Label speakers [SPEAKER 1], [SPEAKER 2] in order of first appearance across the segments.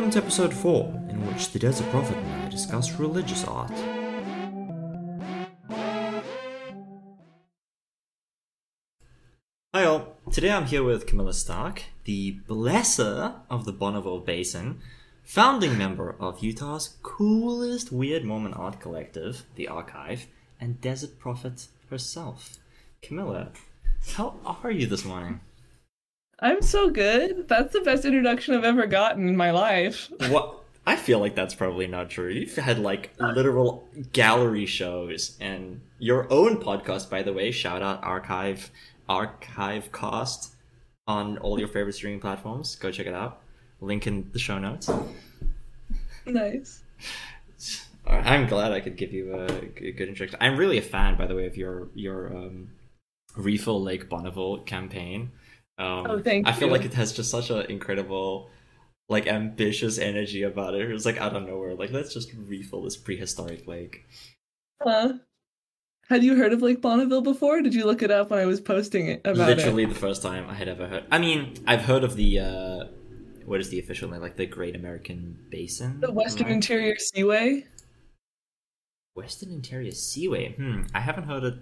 [SPEAKER 1] Welcome to episode 4, in which the Desert Prophet and I discuss religious art. Hi all, today I'm here with Camilla Stark, the blesser of the Bonneville Basin, founding member of Utah's coolest weird Mormon art collective, The Arch-Hive, and Desert Prophet herself. Camilla, how are you this morning?
[SPEAKER 2] I'm so good. That's the best introduction I've ever gotten in my life.
[SPEAKER 1] What? I feel like that's probably not true. You've had like literal gallery shows and your own podcast, by the way. Shout out Archive Hive Cast on all your favorite streaming platforms. Go check it out. Link in the show notes.
[SPEAKER 2] Nice.
[SPEAKER 1] I'm glad I could give you a good introduction. I'm really a fan, by the way, of your your um, Refill Lake Bonneville campaign. Um,
[SPEAKER 2] Oh, thank
[SPEAKER 1] I feel
[SPEAKER 2] you.
[SPEAKER 1] like it has just such an incredible, like ambitious energy about it. It was like out of nowhere, like let's just refill this prehistoric lake.
[SPEAKER 2] Huh? Had you heard of Lake Bonneville before? Did you look it up when I was posting it about
[SPEAKER 1] Literally
[SPEAKER 2] it?
[SPEAKER 1] the first time I had ever heard. I mean, I've heard of the uh, what is the official name? Like the Great American Basin,
[SPEAKER 2] The Western
[SPEAKER 1] right?
[SPEAKER 2] Interior Seaway.
[SPEAKER 1] Western Interior Seaway. Hmm, I haven't heard it.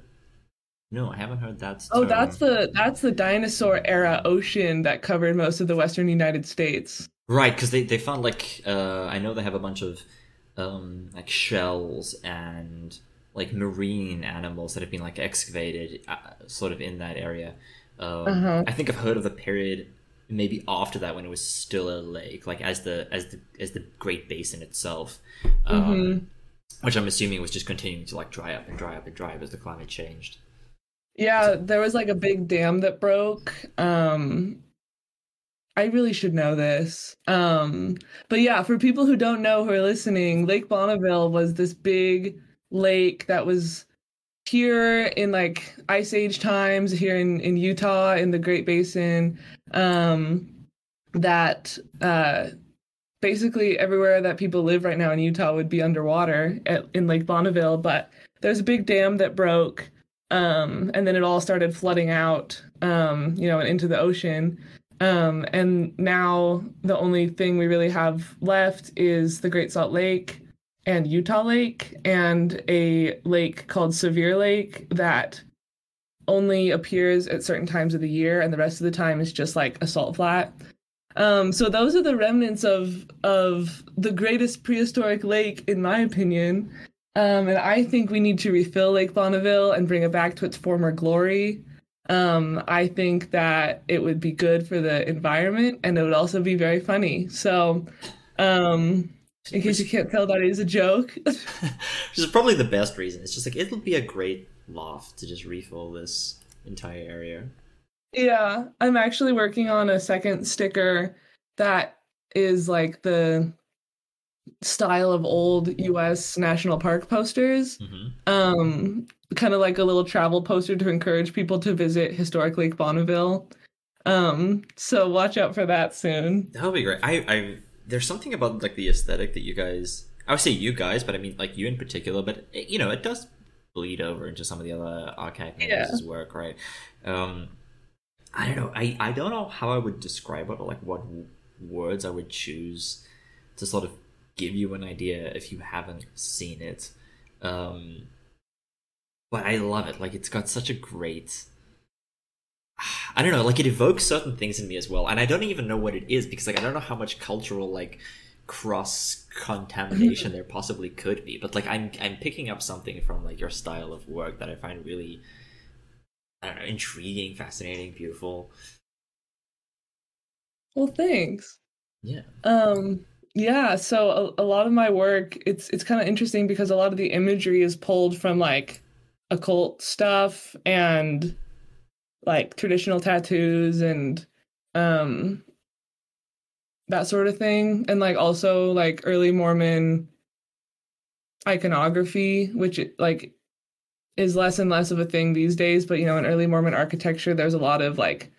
[SPEAKER 1] No, I haven't heard that.
[SPEAKER 2] Oh, that's the that's the dinosaur era ocean that covered most of the western United States.
[SPEAKER 1] Right, because they, they found like uh, I know they have a bunch of um, like shells and like marine animals that have been like excavated uh, sort of in that area. Um,
[SPEAKER 2] Uh-huh.
[SPEAKER 1] I think I've heard of the period maybe after that when it was still a lake, like as the as the as the Great Basin itself, um,
[SPEAKER 2] Mhm.
[SPEAKER 1] which I'm assuming was just continuing to like dry up and dry up and dry up as the climate changed.
[SPEAKER 2] Yeah, there was like a big dam that broke. Um I really should know this. Um but yeah, for people who don't know who are listening, Lake Bonneville was this big lake that was here in like ice age times here in in Utah in the Great Basin um that uh basically everywhere that people live right now in Utah would be underwater at, in Lake Bonneville, but there's a big dam that broke um and then it all started flooding out um you know and into the ocean. Um and now the only thing we really have left is the Great Salt Lake and Utah Lake and a lake called Sevier Lake that only appears at certain times of the year and the rest of the time is just like a salt flat. Um so those are the remnants of of the greatest prehistoric lake in my opinion um, and I think we need to refill Lake Bonneville and bring it back to its former glory. Um, I think that it would be good for the environment and it would also be very funny. So, um, in case you can't tell, that is a joke.
[SPEAKER 1] Which is probably the best reason. It's just like it'll be a great laugh to just refill this entire area.
[SPEAKER 2] yeah, I'm actually working on a second sticker that is like the style of old US national park posters.
[SPEAKER 1] hmm
[SPEAKER 2] um kind of like a little travel poster to encourage people to visit historic lake bonneville um so watch out for that soon
[SPEAKER 1] That would be great. I, I, there's something about like the aesthetic that you guys. I would say you guys, but I mean like you in particular. But it, you know, it does bleed over into some of the other Arch-Hive
[SPEAKER 2] Yeah.
[SPEAKER 1] members' work, right? Um, I don't know. I, I don't know how I would describe it or like what w- words I would choose to sort of give you an idea if you haven't seen it. Um, but I love it. Like it's got such a great. I don't know, like it evokes certain things in me as well, and I don't even know what it is because like I don't know how much cultural like cross contamination there possibly could be, but like I'm I'm picking up something from like your style of work that I find really I don't know intriguing, fascinating, beautiful.
[SPEAKER 2] well thanks
[SPEAKER 1] Yeah.
[SPEAKER 2] um yeah so a, a lot of my work it's it's kind of interesting because a lot of the imagery is pulled from like occult stuff and like traditional tattoos and um that sort of thing. And like also like early mormon iconography which like is less and less of a thing these days. But you know in early mormon architecture there's a lot of like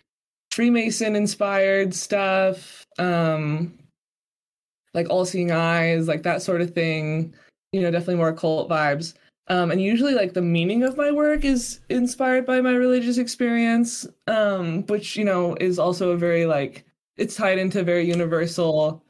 [SPEAKER 2] freemason inspired stuff um like all seeing eyes like that sort of thing you know definitely more occult vibes um and usually like the meaning of my work is inspired by my religious experience um which you know is also a very like it's tied into very universal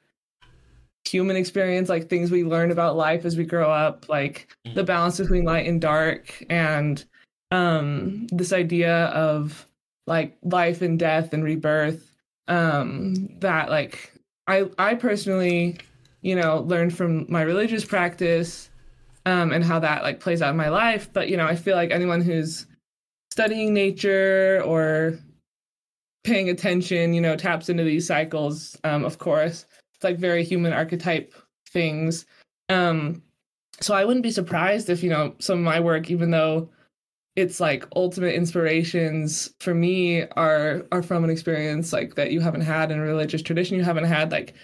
[SPEAKER 2] human experience, like things we learn about life as we grow up, like
[SPEAKER 1] Mhm.
[SPEAKER 2] the balance between light and dark, and um, this idea of like life and death and rebirth. Um, that like I I personally, you know, learned from my religious practice, um, and how that like plays out in my life. But you know, I feel like anyone who's studying nature or paying attention, you know, taps into these cycles. Um, of course, it's like very human archetype things. Um, so I wouldn't be surprised if you know some of my work, even though it's like ultimate inspirations for me are are from an experience like that you haven't had in a religious tradition you haven't had like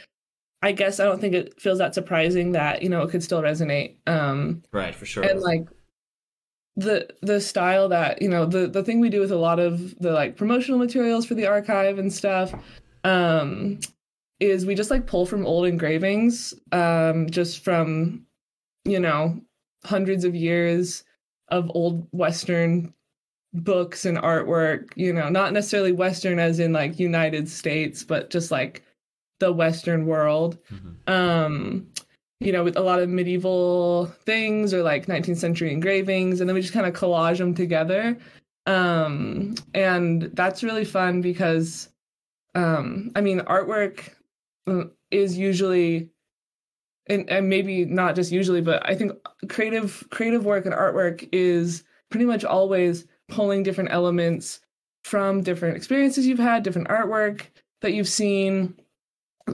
[SPEAKER 2] i guess i don't think it feels that surprising that you know it could still resonate um
[SPEAKER 1] Right, for sure.
[SPEAKER 2] and like the the style that you know the the thing we do with a lot of the like promotional materials for the Arch-Hive and stuff um is we just like pull from old engravings um just from you know hundreds of years of old western books and artwork you know not necessarily western as in like united states but just like the western world
[SPEAKER 1] Mhm.
[SPEAKER 2] um you know with a lot of medieval things or like 19th century engravings and then we just kind of collage them together um and that's really fun because um i mean artwork uh, is usually and, and maybe not just usually but i think creative creative work and artwork is pretty much always pulling different elements from different experiences you've had different artwork that you've seen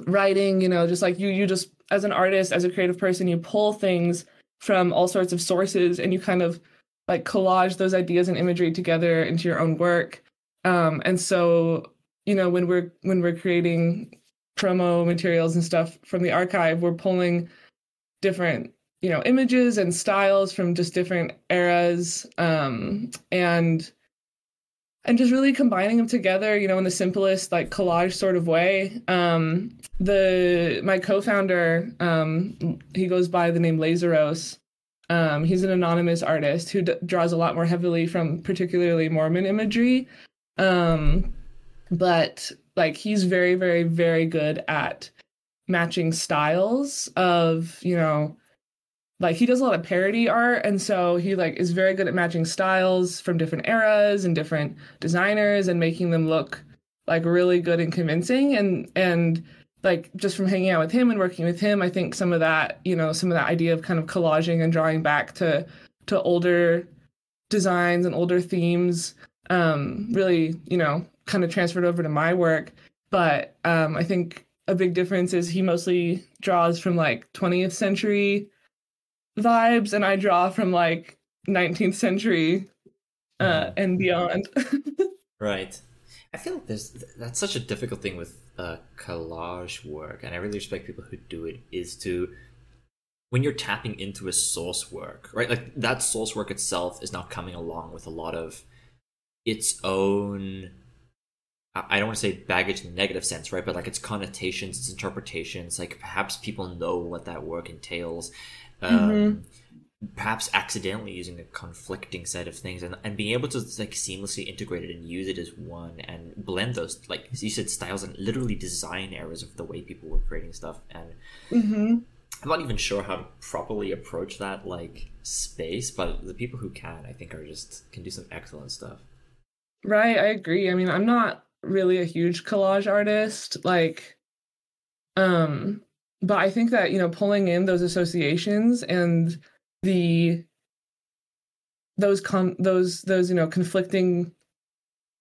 [SPEAKER 2] writing you know just like you you just as an artist as a creative person you pull things from all sorts of sources and you kind of like collage those ideas and imagery together into your own work. Um and so you know when we're when we're creating promo materials and stuff from the Arch-Hive we're pulling different you know images and styles from just different eras um and and just really combining them together you know in the simplest like collage sort of way. Um the my co-founder um he goes by the name LAZERos. Um he's an anonymous artist who d- draws a lot more heavily from particularly mormon imagery. Um but like he's very very very good at matching styles of you know like he does a lot of parody art and so he like is very good at matching styles from different eras and different designers and making them look like really good and convincing and and like just from hanging out with him and working with him i think some of that you know some of that idea of kind of collaging and drawing back to to older designs and older themes um really you know kind of transferred over to my work but um i think a big difference is he mostly draws from like 20th century vibes and I draw from like 19th century uh, and beyond.
[SPEAKER 1] Right. I feel like there's that's such a difficult thing with uh, collage work, and I really respect people who do it. Is to when you're tapping into a source work, right? Like that source work itself is now coming along with a lot of its own. I don't want to say baggage in a negative sense, right? But like its connotations, its interpretations. Like perhaps people know what that work entails. Um, perhaps accidentally using a conflicting set of things and, and being able to like seamlessly integrate it and use it as one and blend those like you said styles and literally design errors of the way people were creating stuff and
[SPEAKER 2] hmm
[SPEAKER 1] i'm not even sure how to properly approach that like space but the people who can i think are just can do some excellent stuff
[SPEAKER 2] Right, I agree. I mean, I'm not really a huge collage artist, like, um, but I think that you know, pulling in those associations and the those con those those you know conflicting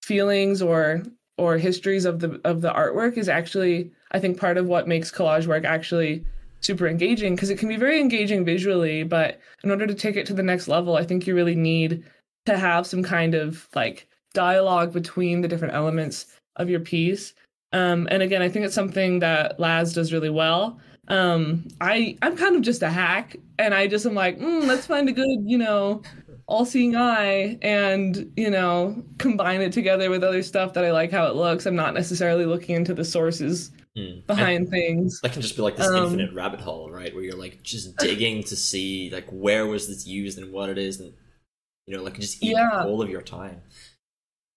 [SPEAKER 2] feelings or or histories of the of the artwork is actually I think part of what makes collage work actually super engaging because it can be very engaging visually, but in order to take it to the next level, I think you really need to have some kind of like dialogue between the different elements of your piece. Um, and again, I think it's something that Laz does really well. Um, I I'm kind of just a hack, and I just am like, mm, let's find a good, you know, all-seeing eye, and you know, combine it together with other stuff that I like how it looks. I'm not necessarily looking into the sources.
[SPEAKER 1] And
[SPEAKER 2] behind things.
[SPEAKER 1] that can just be like this
[SPEAKER 2] Um,
[SPEAKER 1] infinite rabbit hole right where you're like just digging to see like where was this used and what it is and you know like just eat
[SPEAKER 2] Yeah.
[SPEAKER 1] all of your time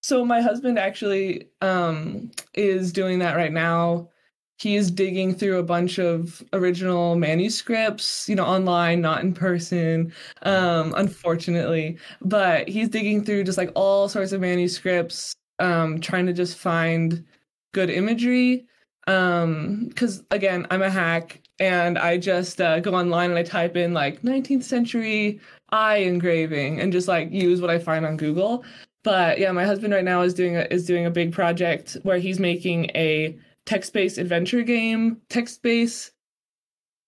[SPEAKER 2] So my husband actually um is doing that right now. he's digging through a bunch of original manuscripts, you know, online, not in person, um, unfortunately. But he's digging through just like all sorts of manuscripts, um, trying to just find good imagery. Um, because again, I'm a hack and I just uh, go online and I type in like 19th century eye engraving and just like use what I find on Google. But yeah, my husband right now is doing a is doing a big project where he's making a text-based adventure game, text-based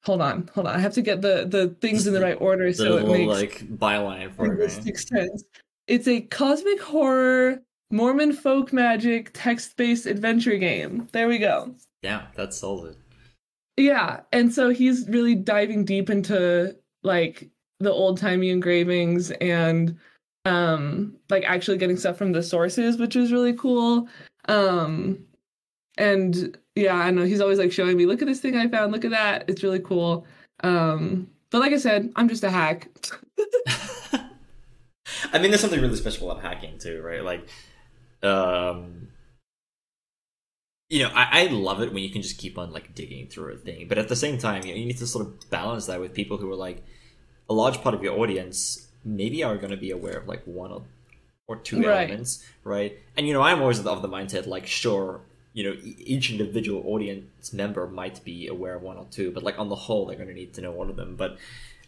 [SPEAKER 2] Hold on, hold on. I have to get the the things in the right order so
[SPEAKER 1] little,
[SPEAKER 2] it makes
[SPEAKER 1] like byline for it. right?
[SPEAKER 2] linguistic sense. It's a cosmic horror Mormon folk magic text-based adventure game. There we go.
[SPEAKER 1] Yeah, that's sold it.
[SPEAKER 2] Yeah, and so he's really diving deep into like the old-timey engravings and um like actually getting stuff from the sources, which is really cool. Um and yeah, I know he's always like showing me, look at this thing I found, look at that. It's really cool. Um but like I said, I'm just a hack.
[SPEAKER 1] I mean, there's something really special about hacking too, right? Like, um, you know, I, I love it when you can just keep on like digging through a thing, but at the same time, you know, you need to sort of balance that with people who are like a large part of your audience maybe are going to be aware of like one or or two
[SPEAKER 2] Right.
[SPEAKER 1] elements, right? And you know, I'm always of the mindset like, sure, you know, each individual audience member might be aware of one or two, but like on the whole, they're going to need to know all of them. But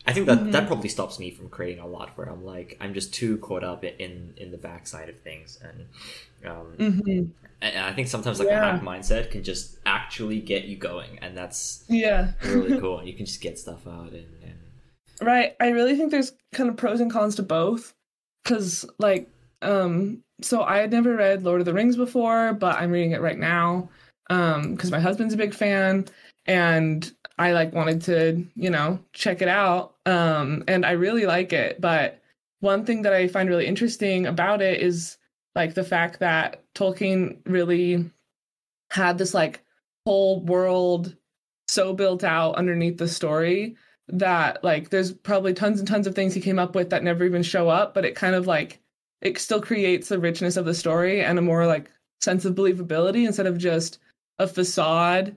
[SPEAKER 1] I think that that probably stops me from creating a lot where I'm like, I'm just too caught up in in the backside of things, and um,
[SPEAKER 2] Mhm.
[SPEAKER 1] and I think sometimes like
[SPEAKER 2] Yeah.
[SPEAKER 1] a hack mindset can just actually get you going, and that's
[SPEAKER 2] Yeah.
[SPEAKER 1] really cool. You can just get stuff out and, and
[SPEAKER 2] Right. I really think there's kind of pros and cons to both. Cause like, um, so I had never read Lord of the Rings before, but I'm reading it right now. Um, because my husband's a big fan and I like wanted to, you know, check it out. Um, and I really like it. But one thing that I find really interesting about it is like the fact that Tolkien really had this like whole world so built out underneath the story that like there's probably tons and tons of things he came up with that never even show up but it kind of like it still creates the richness of the story and a more like sense of believability instead of just a facade.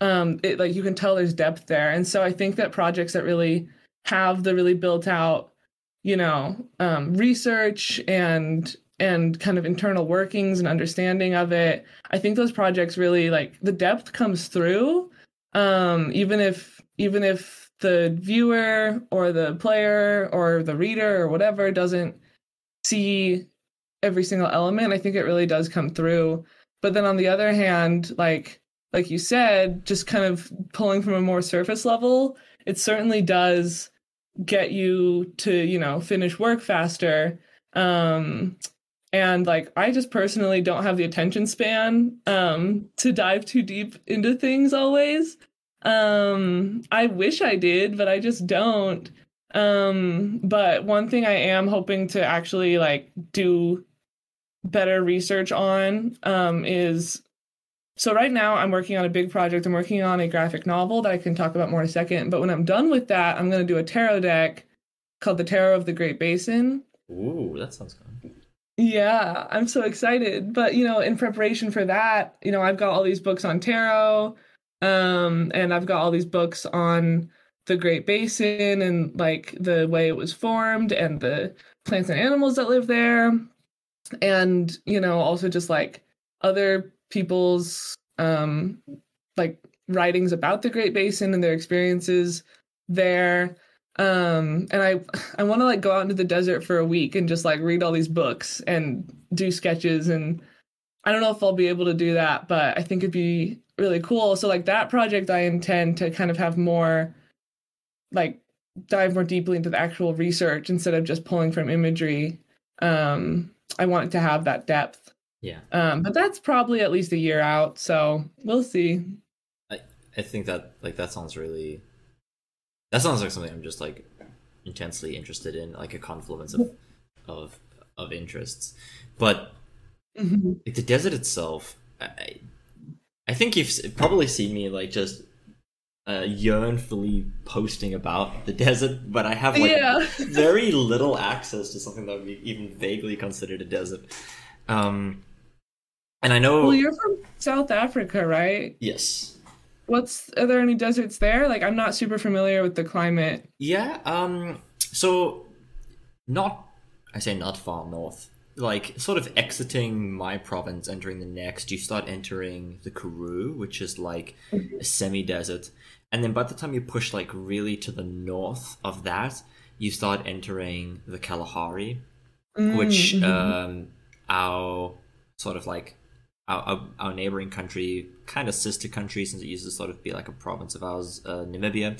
[SPEAKER 2] Um it like you can tell there's depth there. And so i think that projects that really have the really built out you know um research and and kind of internal workings and understanding of it i think those projects really like the depth comes through um even if even if the viewer or the player or the reader or whatever doesn't see every single element i think it really does come through. But then on the other hand like like you said just kind of pulling from a more surface level it certainly does get you to you know finish work faster. Um and like i just personally don't have the attention span um to dive too deep into things always um i wish i did but i just don't. Um but one thing i am hoping to actually like do better research on um is so right now i'm working on a big project. I'm working on a graphic novel that i can talk about more in a second. But when i'm done with that i'm going to do a tarot deck called the tarot of the great basin.
[SPEAKER 1] Ooh, that sounds good.
[SPEAKER 2] yeah, I'm so excited. But you know, in preparation for that, you know, I've got all these books on tarot, um, and I've got all these books on the Great Basin and like the way it was formed and the plants and animals that live there. And, you know, also just like other people's um like writings about the Great Basin and their experiences there um and i i want to like go out into the desert for a week and just like read all these books and do sketches and i don't know if i'll be able to do that but i think it'd be really cool so like that project i intend to kind of have more like dive more deeply into the actual research instead of just pulling from imagery um i want it to have that depth
[SPEAKER 1] Yeah,
[SPEAKER 2] um but that's probably at least a year out so we'll see
[SPEAKER 1] I think that like that sounds really. That sounds like something I'm just like intensely interested in, like a confluence of of of interests. But
[SPEAKER 2] Mhm.
[SPEAKER 1] like the desert itself, I I think you've probably seen me like just uh, yearnfully posting about the desert, but I have like
[SPEAKER 2] yeah
[SPEAKER 1] very little access to something that would be even vaguely considered a desert. Um, and I know,
[SPEAKER 2] well you're from south africa right
[SPEAKER 1] yes,
[SPEAKER 2] what's are there any deserts there? Like I'm not super familiar with the climate.
[SPEAKER 1] Yeah. Um. So, not I say not far north. Like sort of exiting my province, entering the next, you start entering the Karoo, which is like a semi-desert, and then by the time you push like really to the north of that, you start entering the Kalahari, which
[SPEAKER 2] Mm, mhm.
[SPEAKER 1] um, our sort of like our, our, our neighboring country, kind of sister country, since it used to sort of be like a province of ours, uh, Namibia,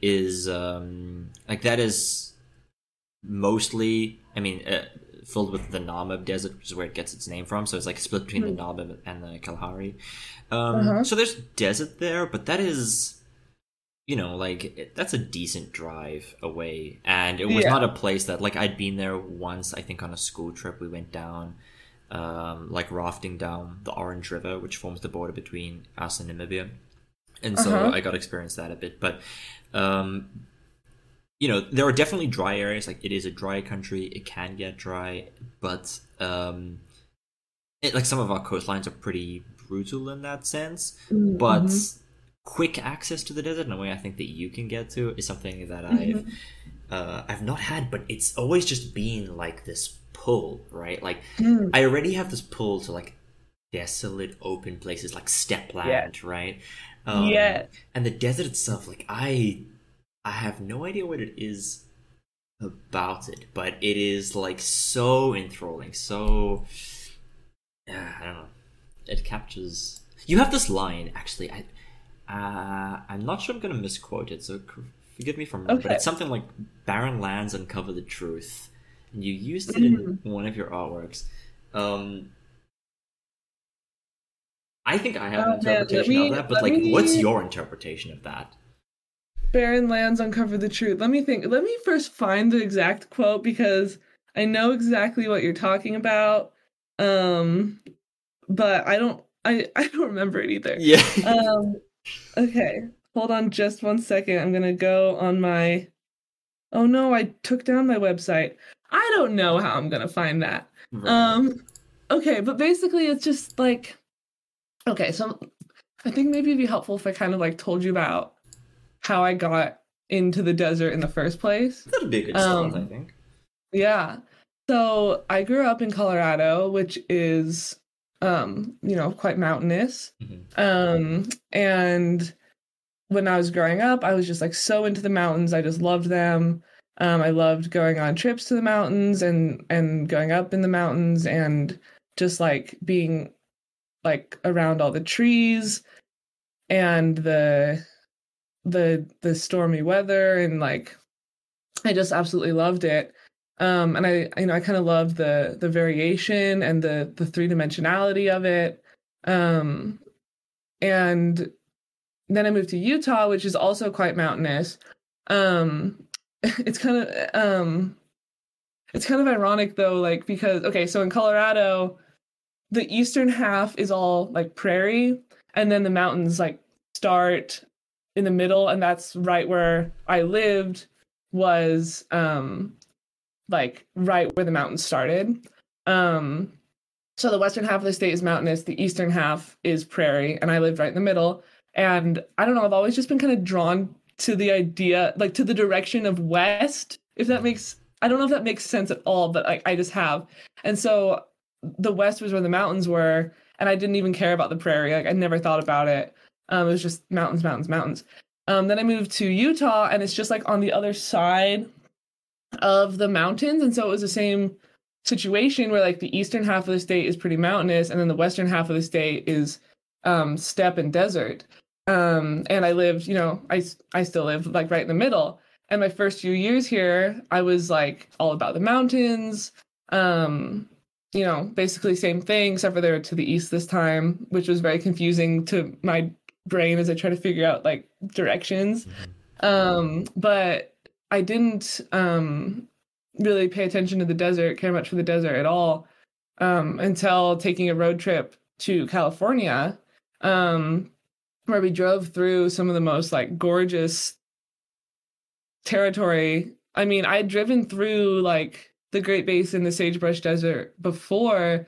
[SPEAKER 1] is um, like that is mostly, I mean, uh, filled with the Namib Desert, which is where it gets its name from. So it's like split between the Namib and the Kalahari. Um,
[SPEAKER 2] Uh-huh.
[SPEAKER 1] So there's desert there, but that is you know, like it, that's a decent drive away, and it was
[SPEAKER 2] Yeah.
[SPEAKER 1] not a place that like I'd been there once. I think on a school trip we went down, um, like rafting down the Orange River, which forms the border between us and Namibia, and so
[SPEAKER 2] Uh-huh.
[SPEAKER 1] I got to experience that a bit. But, um, you know, there are definitely dry areas. Like it is a dry country; it can get dry, but um, it, like some of our coastlines are pretty brutal in that sense
[SPEAKER 2] Mm,
[SPEAKER 1] but
[SPEAKER 2] mhm.
[SPEAKER 1] quick access to the desert in a way I think that you can get to is something that
[SPEAKER 2] Mm-hmm.
[SPEAKER 1] I've uh, I've not had, but it's always just been like this pull, right? Like
[SPEAKER 2] Mm.
[SPEAKER 1] I already have this pull to like desolate open places like steppe land, right? Um,
[SPEAKER 2] Yeah.
[SPEAKER 1] and the desert itself, like I I have no idea what it is about it, but it is like so enthralling, so yeah, I don't know. It captures. You have this line actually. I uh, I'm not sure I'm gonna misquote it, so forgive me from wrong. But it's something like "barren lands uncover the truth," and you used it in
[SPEAKER 2] Mm-hmm.
[SPEAKER 1] one of your artworks. Um, I think I have
[SPEAKER 2] Oh,
[SPEAKER 1] an
[SPEAKER 2] man, let
[SPEAKER 1] interpretation
[SPEAKER 2] me-
[SPEAKER 1] of that, but like, what's your interpretation of that?
[SPEAKER 2] Barren lands uncover the truth. Let me think. Let me first find the exact quote because I know exactly what you're talking about. Um, but I don't. I I don't remember it either.
[SPEAKER 1] Yeah.
[SPEAKER 2] Um, okay. Hold on just one second. I'm gonna go on my. Oh no! I took down my website. I don't know how I'm gonna find that.
[SPEAKER 1] Right.
[SPEAKER 2] Um, okay, but basically, it's just like, okay, so I think maybe it'd be helpful if I kind of like told you about how I got into the desert in the first place.
[SPEAKER 1] That'd be a good start,
[SPEAKER 2] um,
[SPEAKER 1] I think.
[SPEAKER 2] Yeah. So I grew up in Colorado, which is, um, you know, quite mountainous.
[SPEAKER 1] Mhm.
[SPEAKER 2] Um, and when I was growing up, I was just like so into the mountains. I just loved them. Um, I loved going on trips to the mountains and and going up in the mountains and just like being like around all the trees and the the the stormy weather and like I just absolutely loved it. Um, and I you know I kind of loved the the variation and the the three dimensionality of it. Um, and then I moved to Utah, which is also quite mountainous. Um, it's kind of um, it's kind of ironic though, like because okay, so in Colorado, the eastern half is all like prairie, and then the mountains like start in the middle, and that's right where I lived was um like right where the mountains started. Um so the western half of the state is mountainous, the eastern half is prairie, and I lived right in the middle. And I don't know, I've always just been kind of drawn to the idea, like to the direction of west, if that makes I don't know if that makes sense at all, but I, I just have. And so the west was where the mountains were, and I didn't even care about the prairie. Like I never thought about it. Um, it was just mountains, mountains, mountains. Um, then I moved to Utah, and it's just like on the other side of the mountains, and so it was the same situation where like the eastern half of the state is pretty mountainous, and then the western half of the state is um, steppe and desert. Um, and I lived, you know, I I still live like right in the middle. And my first few years here, I was like all about the mountains. Um, you know, basically same thing, except for they were to the east this time, which was very confusing to my brain as I try to figure out like directions. Um, but I didn't um really pay attention to the desert, care much for the desert at all, um, until taking a road trip to California, um, where we drove through some of the most like gorgeous territory. I mean, I'd driven through like the Great Basin, the Sagebrush Desert before,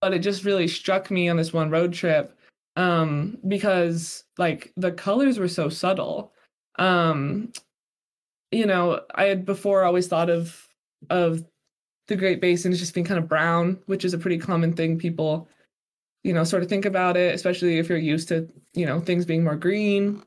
[SPEAKER 2] but it just really struck me on this one road trip um because like the colors were so subtle. Um you know i had before always thought of of the great basin as just being kind of brown which is a pretty common thing people you know sort of think about it especially if you're used to you know things being more green.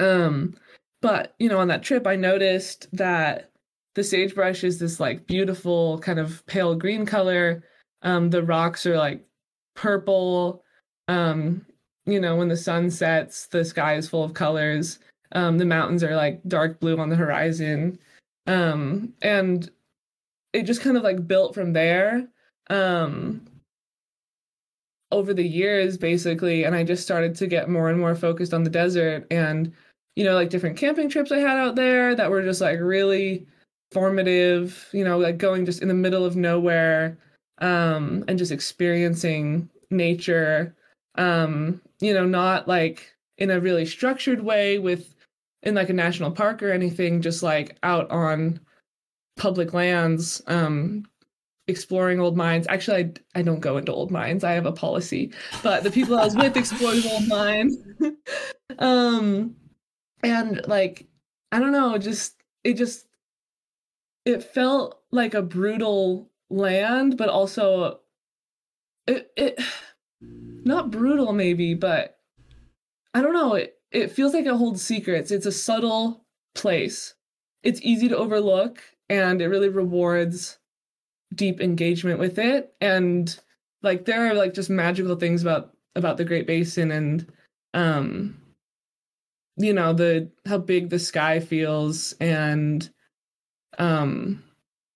[SPEAKER 2] Um but you know on that trip i noticed that the sagebrush is this like beautiful kind of pale green color. Um the rocks are like purple um you know when the sun sets the sky is full of colors. Um the mountains are like dark blue on the horizon. Um and it just kind of like built from there. Um over the years basically and i just started to get more and more focused on the desert and you know like different camping trips i had out there that were just like really formative you know like going just in the middle of nowhere um and just experiencing nature um you know not like in a really structured way with in like a national park or anything just like out on public lands um exploring old mines. Actually I, I don't go into old mines. I have a policy but the people i was with explored old mines. Um and like i don't know just it just it felt like a brutal land but also it it not brutal maybe but i don't know. It it feels like it holds secrets. It's a subtle place. It's easy to overlook and it really rewards deep engagement with it. And like there are like just magical things about about the great basin and um you know the how big the sky feels and um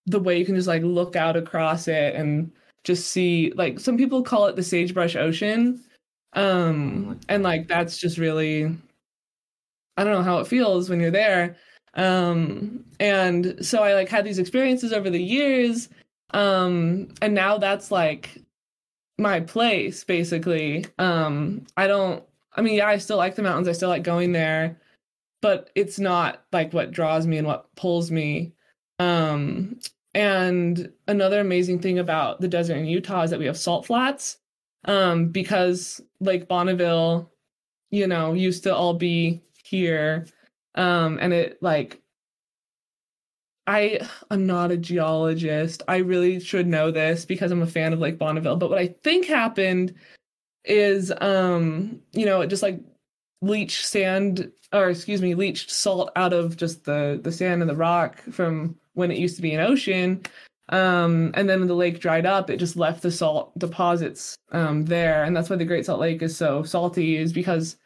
[SPEAKER 2] the way you can just like look out across it and just see like some people call it the sagebrush ocean um and like that's just really i don't know how it feels when you're there. Um and so i like had these experiences over the years um and now that's like my place basically. Um i don't i mean yeah i still like the mountains i still like going there but it's not like what draws me and what pulls me. Um and another amazing thing about the desert in utah is that we have salt flats um because lake bonneville you know used to all be here um and it like I I'm not a geologist. I really should know this because I'm a fan of Lake Bonneville. But what I think happened is um, you know, it just like leached sand or excuse me, leached salt out of just the the sand and the rock from when it used to be an ocean. Um, and then when the lake dried up, it just left the salt deposits um there. And that's why the Great Salt Lake is so salty, is because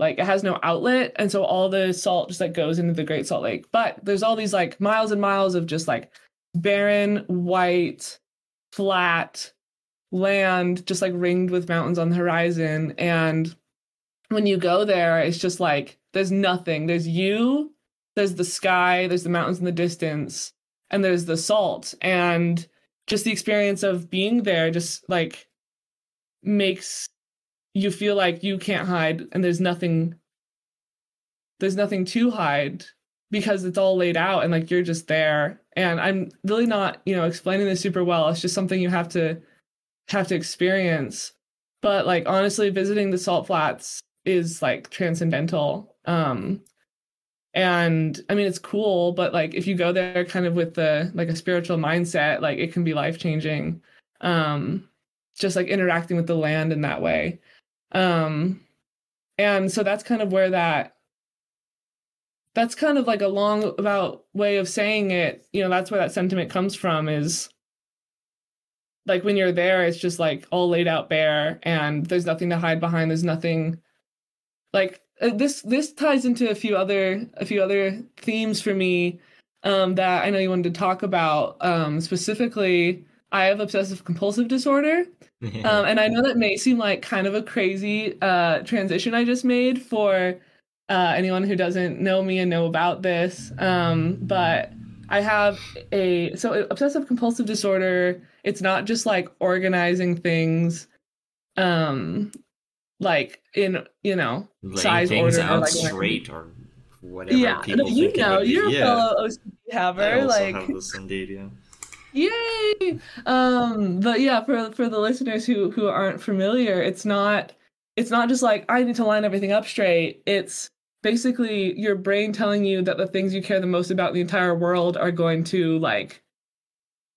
[SPEAKER 2] like it has no outlet and so all the salt just like goes into the great salt lake but there's all these like miles and miles of just like barren white flat land just like ringed with mountains on the horizon and when you go there it's just like there's nothing there's you there's the sky there's the mountains in the distance and there's the salt. And just the experience of being there just like makes you feel like you can't hide and there's nothing there's nothing to hide because it's all laid out and like you're just there. And i'm really not you know explaining this super well. It's just something you have to have to experience. But like honestly visiting the salt flats is like transcendental. Um and i mean it's cool but like if you go there kind of with the like a spiritual mindset like it can be life changing um just like interacting with the land in that way um, and so that's kind of where that that's kind of like a long about way of saying it. You know, that's where that sentiment comes from is like when you're there, it's just like all laid out bare and there's nothing to hide behind. There's nothing like uh, this this ties into a few other a few other themes for me um, that I know you wanted to talk about. Um, specifically, I have obsessive compulsive disorder. um, and I know that may seem like kind of a crazy uh, transition I just made for uh, anyone who doesn't know me and know about this. Um, but I have a so obsessive compulsive disorder. It's not just like organizing things, um, like in you know
[SPEAKER 1] Laying
[SPEAKER 2] size
[SPEAKER 1] things
[SPEAKER 2] order. or, like,
[SPEAKER 1] straight or whatever.
[SPEAKER 2] yeah,
[SPEAKER 1] people
[SPEAKER 2] you know, you're a fellow OCD
[SPEAKER 1] I
[SPEAKER 2] haver.
[SPEAKER 1] also
[SPEAKER 2] Like
[SPEAKER 1] have this indeed, yeah.
[SPEAKER 2] Yay! Um, but yeah, for for the listeners who who aren't familiar, it's not it's not just like I need to line everything up straight. It's basically your brain telling you that the things you care the most about in the entire world are going to like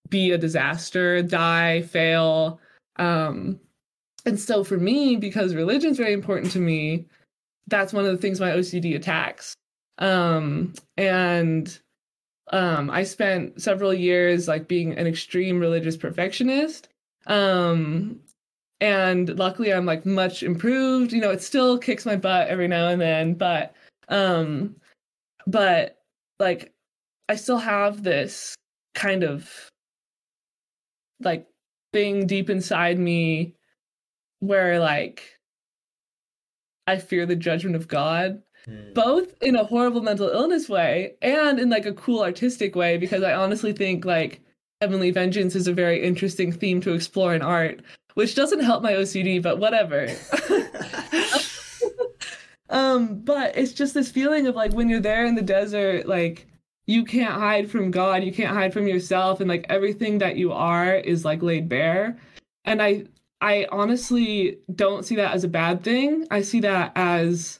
[SPEAKER 2] be a disaster, die, fail. Um, and so for me, because religion's very important to me, that's one of the things my OCD attacks. Um, and um, I spent several years like being an extreme religious perfectionist. Um, and luckily I'm like much improved. You know, it still kicks my butt every now and then, but um but like I still have this kind of like thing deep inside me where like I fear the judgment of God, mm. both in a horrible mental illness way and in like a cool artistic way, because I honestly think like Heavenly Vengeance is a very interesting theme to explore in art, which doesn't help my OCD, but whatever. um, but it's just this feeling of like when you're there in the desert, like you can't hide from God, you can't hide from yourself, and like everything that you are is like laid bare. And I I honestly don't see that as a bad thing. I see that as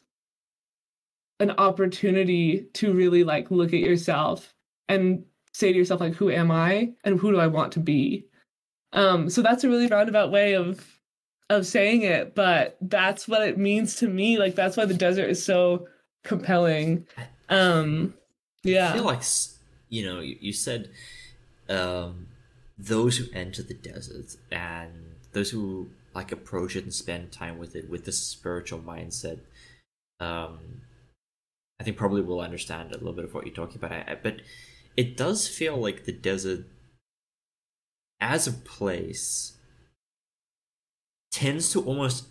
[SPEAKER 2] an opportunity to really like look at yourself and say to yourself like who am I and who do I want to be? Um so that's a really roundabout way of of saying it, but that's what it means to me. Like that's why the desert is so compelling. Um yeah.
[SPEAKER 1] I feel like you know, you, you said um those who enter the desert and those who like approach it and spend time with it with this spiritual mindset um i think probably will understand a little bit of what you're talking about. I, but it does feel like the desert as a place tends to almost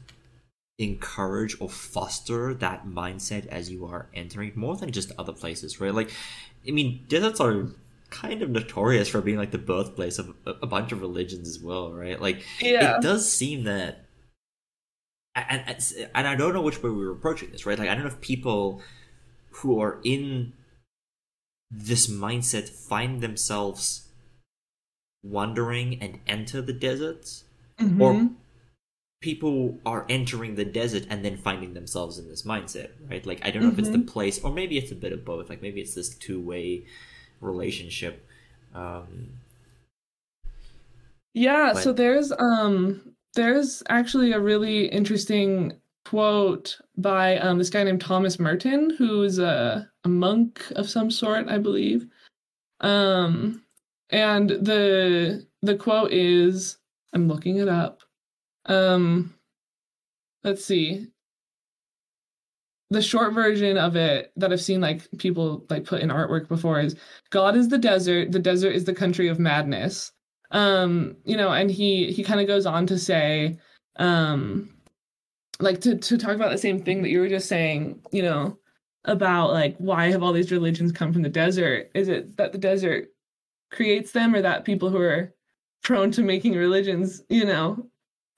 [SPEAKER 1] encourage or foster that mindset as you are entering more than just other places right? Like i mean deserts are kind of notorious for being like the birthplace of a, bunch of religions as well, right? Like, yeah. it does seem that, and, and I don't know which way we were approaching this, right? Like, I don't know if people who are in this mindset find themselves wandering and enter the deserts mm-hmm. or people are entering the desert and then finding themselves in this mindset, right? Like, I don't know mm-hmm. if it's the mm-hmm. place, or maybe it's a bit of both. Like, maybe it's this two way relationship. Um,
[SPEAKER 2] yeah, but... so there's um there's actually a really interesting quote by um, this guy named Thomas Merton, who's a, a monk of some sort, I believe. Um, and the the quote is, I'm looking it up. Um, let's see the short version of it that I've seen like people like put in artwork before is God is the desert, the desert is the country of madness. Um, you know, and he he kind of goes on to say, um, like to to talk about the same thing that you were just saying, you know, about like why have all these religions come from the desert? Is it that the desert creates them or that people who are prone to making religions, you know,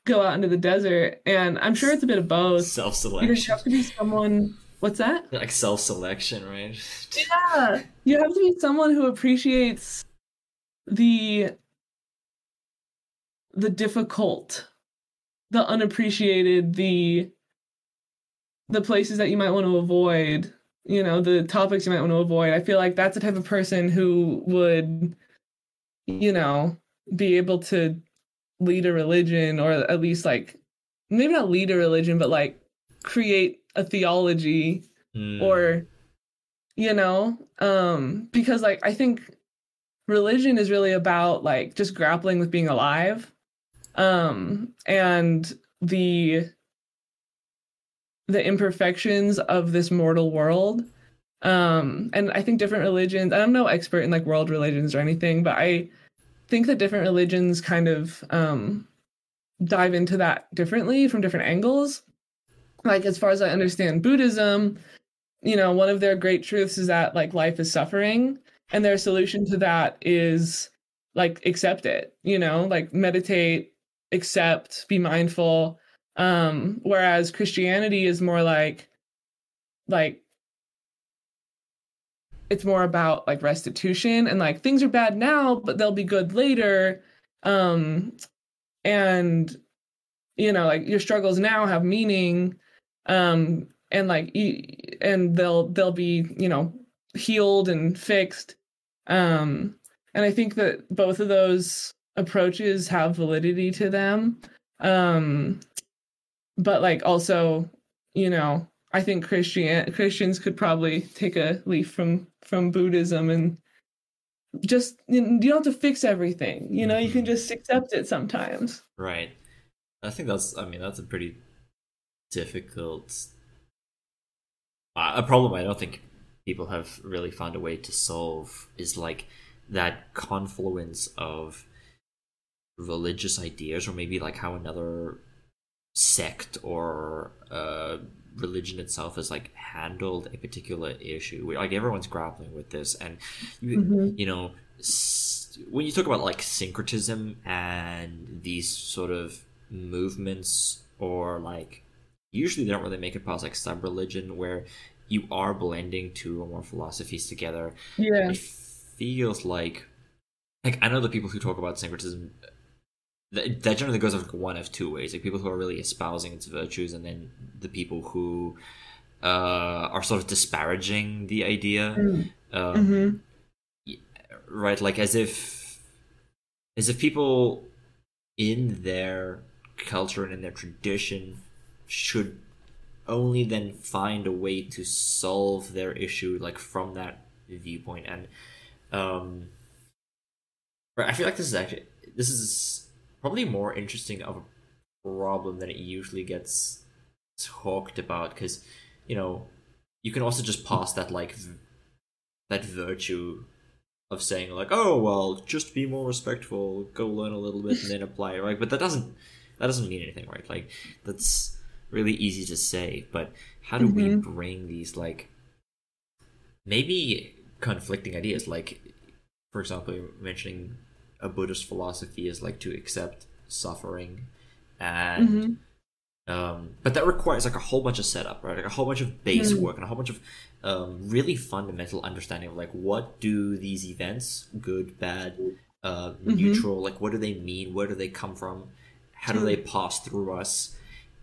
[SPEAKER 2] go out into the desert, and I'm sure it's a bit of both.
[SPEAKER 1] Self selection.
[SPEAKER 2] Because you have to be someone. What's that?
[SPEAKER 1] Like self selection, right?
[SPEAKER 2] yeah, you have to be someone who appreciates the the difficult, the unappreciated, the the places that you might want to avoid. You know, the topics you might want to avoid. I feel like that's the type of person who would, you know, be able to lead a religion or at least like maybe not lead a religion but like create a theology mm. or you know um because like i think religion is really about like just grappling with being alive um and the the imperfections of this mortal world um and i think different religions i'm no expert in like world religions or anything but i think that different religions kind of um, dive into that differently from different angles. Like, as far as I understand Buddhism, you know, one of their great truths is that like life is suffering, and their solution to that is like accept it, you know, like meditate, accept, be mindful. Um, whereas Christianity is more like, like it's more about like restitution and like things are bad now but they'll be good later. Um and you know like your struggles now have meaning um and like and they'll they'll be you know healed and fixed. Um and i think that both of those approaches have validity to them. Um but like also you know i think christian christians could probably take a leaf from from buddhism and just you don't have to fix everything you know you can mm-hmm. just accept it sometimes
[SPEAKER 1] right i think that's i mean that's a pretty difficult uh, a problem i don't think people have really found a way to solve is like that confluence of religious ideas or maybe like how another sect or uh, religion itself has like handled a particular issue. Like everyone's grappling with this and you, mm-hmm. you know when you talk about like syncretism and these sort of movements or like usually they don't really make it past like sub religion where you are blending two or more philosophies together.
[SPEAKER 2] Yeah.
[SPEAKER 1] It feels like like i know the people who talk about syncretism that, generally goes like one of two ways like people who are really espousing its virtues and then the people who uh, are sort of disparaging the idea mm. um, mm-hmm. right like as if as if people in their culture and in their tradition should only then find a way to solve their issue like from that viewpoint and um right i feel like this is actually this is probably more interesting of a problem than it usually gets talked about because you know you can also just pass that like v- that virtue of saying like oh well just be more respectful go learn a little bit and then apply right but that doesn't that doesn't mean anything right like that's really easy to say, but how do mm-hmm. we bring these like maybe conflicting ideas? Like, for example, mentioning a Buddhist philosophy is like to accept suffering, and mm-hmm. um, but that requires like a whole bunch of setup, right? Like a whole bunch of base mm-hmm. work and a whole bunch of um, really fundamental understanding of like what do these events, good, bad, uh, mm-hmm. neutral, like what do they mean? Where do they come from? How do they pass through us?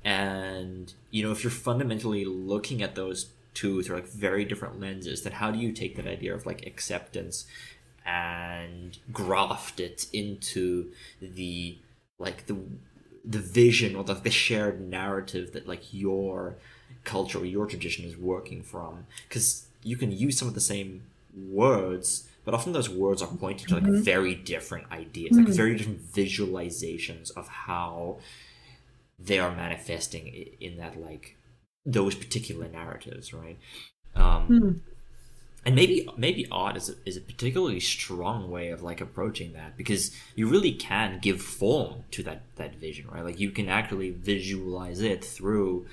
[SPEAKER 1] and you know if you're fundamentally looking at those two through like very different lenses then how do you take that idea of like acceptance and graft it into the like the the vision or the, the shared narrative that like your culture or your tradition is working from because you can use some of the same words but often those words are pointing to like mm-hmm. very different ideas mm-hmm. like very different visualizations of how they are manifesting in that like those particular narratives, right? Um, hmm. And maybe maybe art is a, is a particularly strong way of like approaching that because you really can give form to that that vision, right? Like you can actually visualize it through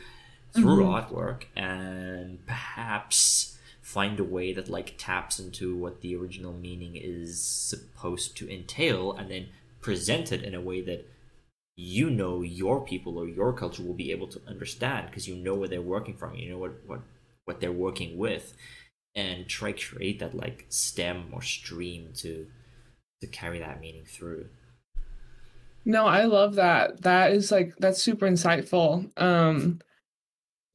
[SPEAKER 1] through mm-hmm. artwork and perhaps find a way that like taps into what the original meaning is supposed to entail and then present it in a way that you know your people or your culture will be able to understand because you know where they're working from you know what what what they're working with and try create that like stem or stream to to carry that meaning through.
[SPEAKER 2] No i love that. That is like that's super insightful. Um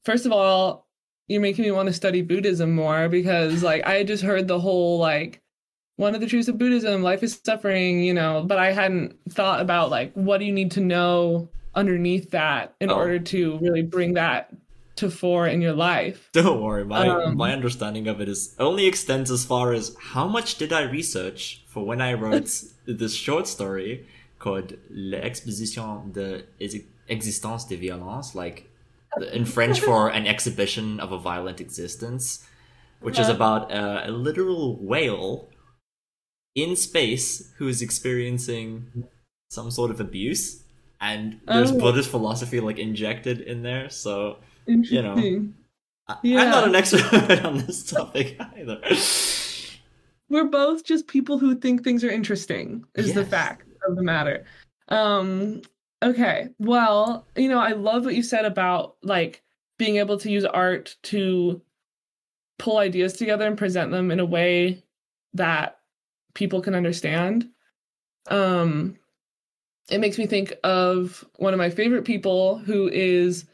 [SPEAKER 2] first of all you're making me want to study buddhism more because like i just heard the whole like one of the truths of Buddhism, life is suffering, you know, but I hadn't thought about like what do you need to know underneath that in oh. order to really bring that to fore in your life.
[SPEAKER 1] Don't worry, my um, my understanding of it is only extends as far as how much did I research for when I wrote this short story called L'exposition d'une existence de violence, like in French for an exhibition of a violent existence, which is about a literal whale in space who is experiencing some sort of abuse, and there's oh. Buddhist philosophy like injected in there. So you know, I, yeah. I'm not an expert on this topic either.
[SPEAKER 2] We're both just people who think things are interesting. Is yes. the fact of the matter. Um. Okay. Well, you know, I love what you said about like being able to use art to pull ideas together and present them in a way that people can understand. Um, it makes me think of one of my favorite people who is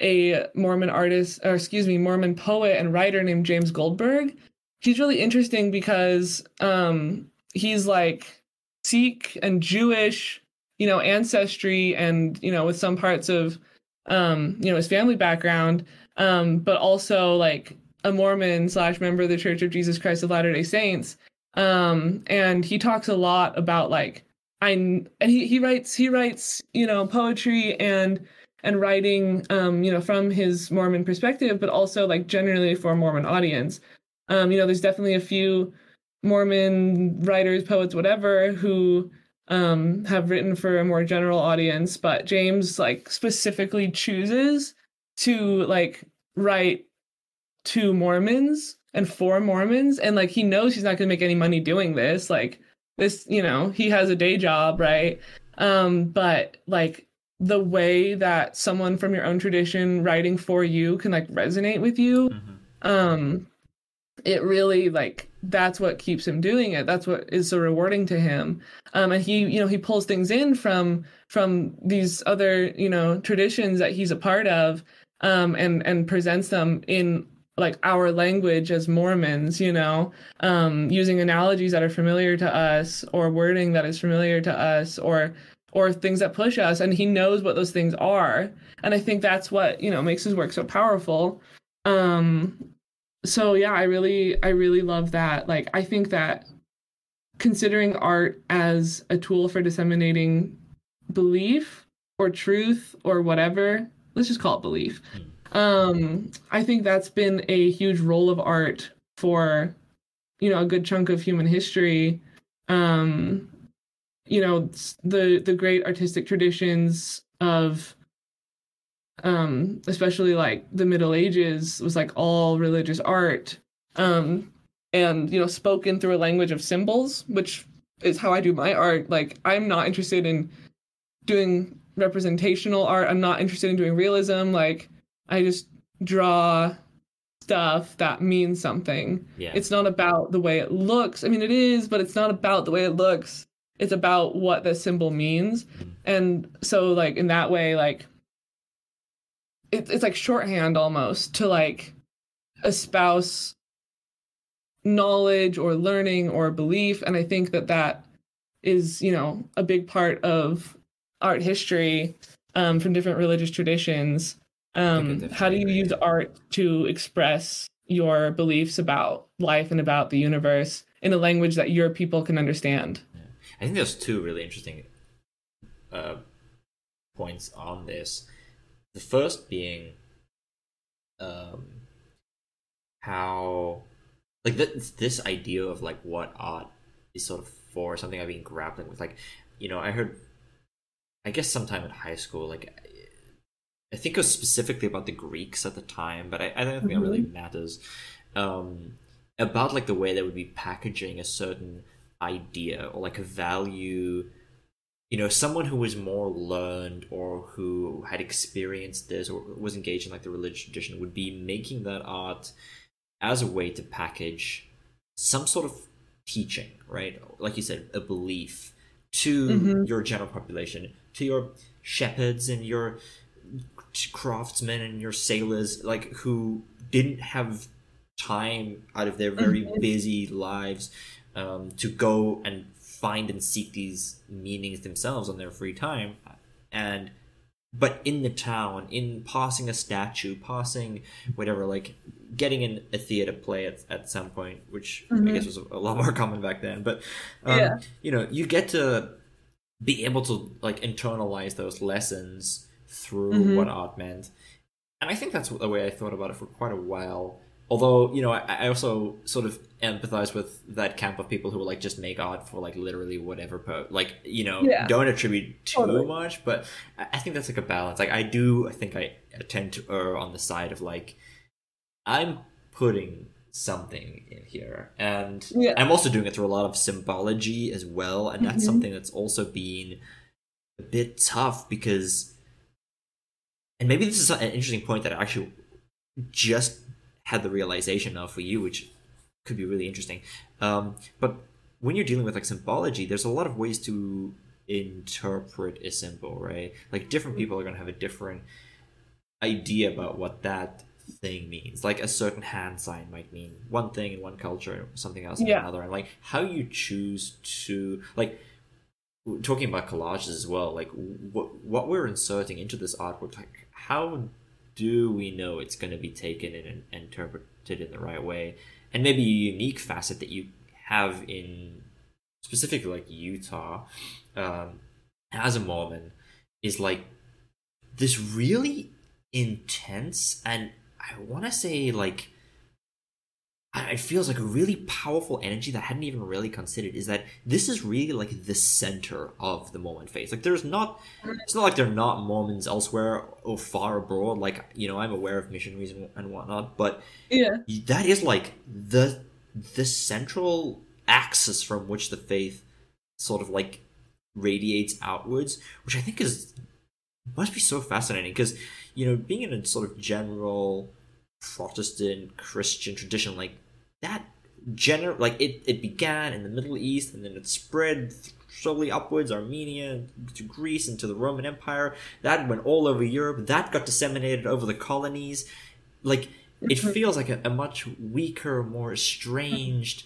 [SPEAKER 2] a Mormon artist, or excuse me, Mormon poet and writer named James Goldberg. He's really interesting because um, he's like Sikh and Jewish, you know, ancestry, and you know, with some parts of, um, you know, his family background, um, but also like a Mormon slash member of the Church of Jesus Christ of Latter Day Saints. Um, and he talks a lot about like I and he he writes he writes you know poetry and and writing um, you know from his Mormon perspective, but also like generally for a Mormon audience. Um, you know, there's definitely a few Mormon writers, poets, whatever, who um, have written for a more general audience, but James like specifically chooses to like write to Mormons and for Mormons, and like he knows he's not going to make any money doing this. Like this, you know, he has a day job, right? Um, but like the way that someone from your own tradition writing for you can like resonate with you mm-hmm. um it really like that's what keeps him doing it that's what is so rewarding to him um and he you know he pulls things in from from these other you know traditions that he's a part of um and and presents them in like our language as mormons you know um using analogies that are familiar to us or wording that is familiar to us or or things that push us and he knows what those things are. And i think that's what you know makes his work so powerful. Um so yeah i really i really love that. Like i think that considering art as a tool for disseminating belief or truth or whatever let's just call it belief. Um i think that's been a huge role of art for you know a good chunk of human history. Um you know the the great artistic traditions of um especially like the middle ages was like all religious art um and you know spoken through a language of symbols which is how i do my art. Like i'm not interested in doing representational art. I'm not interested in doing realism. Like i just draw stuff that means something. Yeah. it's not about the way it looks. I mean it is but it's not about the way it looks it's about what the symbol means. Mm-hmm. and so like in that way like it, it's like shorthand almost to like espouse knowledge or learning or belief. And i think that that is you know a big part of art history um, from different religious traditions. Um, how do you use art to express your beliefs about life and about the universe in a language that your people can understand
[SPEAKER 1] I think there's two really interesting uh, points on this. The first being um, how like this, this idea of like what art is sort of for something I've been grappling with. Like, you know, I heard, I guess sometime in high school, like I think it was specifically about the Greeks at the time, but I, I don't think mm-hmm. it really matters. Um, about like the way they would be packaging a certain idea or like a value you know someone who was more learned or who had experienced this or was engaged in like the religious tradition would be making that art as a way to package some sort of teaching right like you said a belief to mm-hmm. your general population to your shepherds and your craftsmen and your sailors like who didn't have time out of their very mm-hmm. busy lives um, to go and find and seek these meanings themselves on their free time and but in the town in passing a statue passing whatever like getting in a theater play at, at some point which mm-hmm. i guess was a, lot more common back then but um, yeah. you know you get to be able to like internalize those lessons through mm-hmm. what art meant and i think that's the way i thought about it for quite a while although you know I, I, also sort of empathize with that camp of people who will like just make art for like literally whatever po- like you know yeah. don't attribute too totally. much but i think that's like a balance like i do i think i tend to err on the side of like i'm putting something in here and yeah. i'm also doing it through a lot of symbology as well and that's mm-hmm. something that's also been a bit tough because and maybe this is an interesting point that I actually just had the realization of for you, which could be really interesting. Um, but when you're dealing with like symbology, there's a lot of ways to interpret a symbol, right? Like different people are going to have a different idea about what that thing means. Like a certain hand sign might mean one thing in one culture, something else in
[SPEAKER 2] Yeah.
[SPEAKER 1] another, and like how you choose to like talking about collages as well. Like what what we're inserting into this artwork, like how do we know it's going to be taken in and interpreted in the right way? And maybe a unique facet that you have in specifically like Utah um, as a Mormon is like this really intense and I want to say like it feels like a really powerful energy that I hadn't even really considered is that this is really like the center of the Mormon faith. Like there's not it's not like they're not Mormons elsewhere or far abroad. Like you know I'm aware of missionaries and, and whatnot, but
[SPEAKER 2] Yeah.
[SPEAKER 1] that is like the the central axis from which the faith sort of like radiates outwards, which I think is must be so fascinating because you know being in a sort of general Protestant Christian tradition like that general like it, it began in the Middle East and then it spread slowly upwards Armenia to Greece and to the Roman Empire that went all over Europe that got disseminated over the colonies like it feels like a, a much weaker more estranged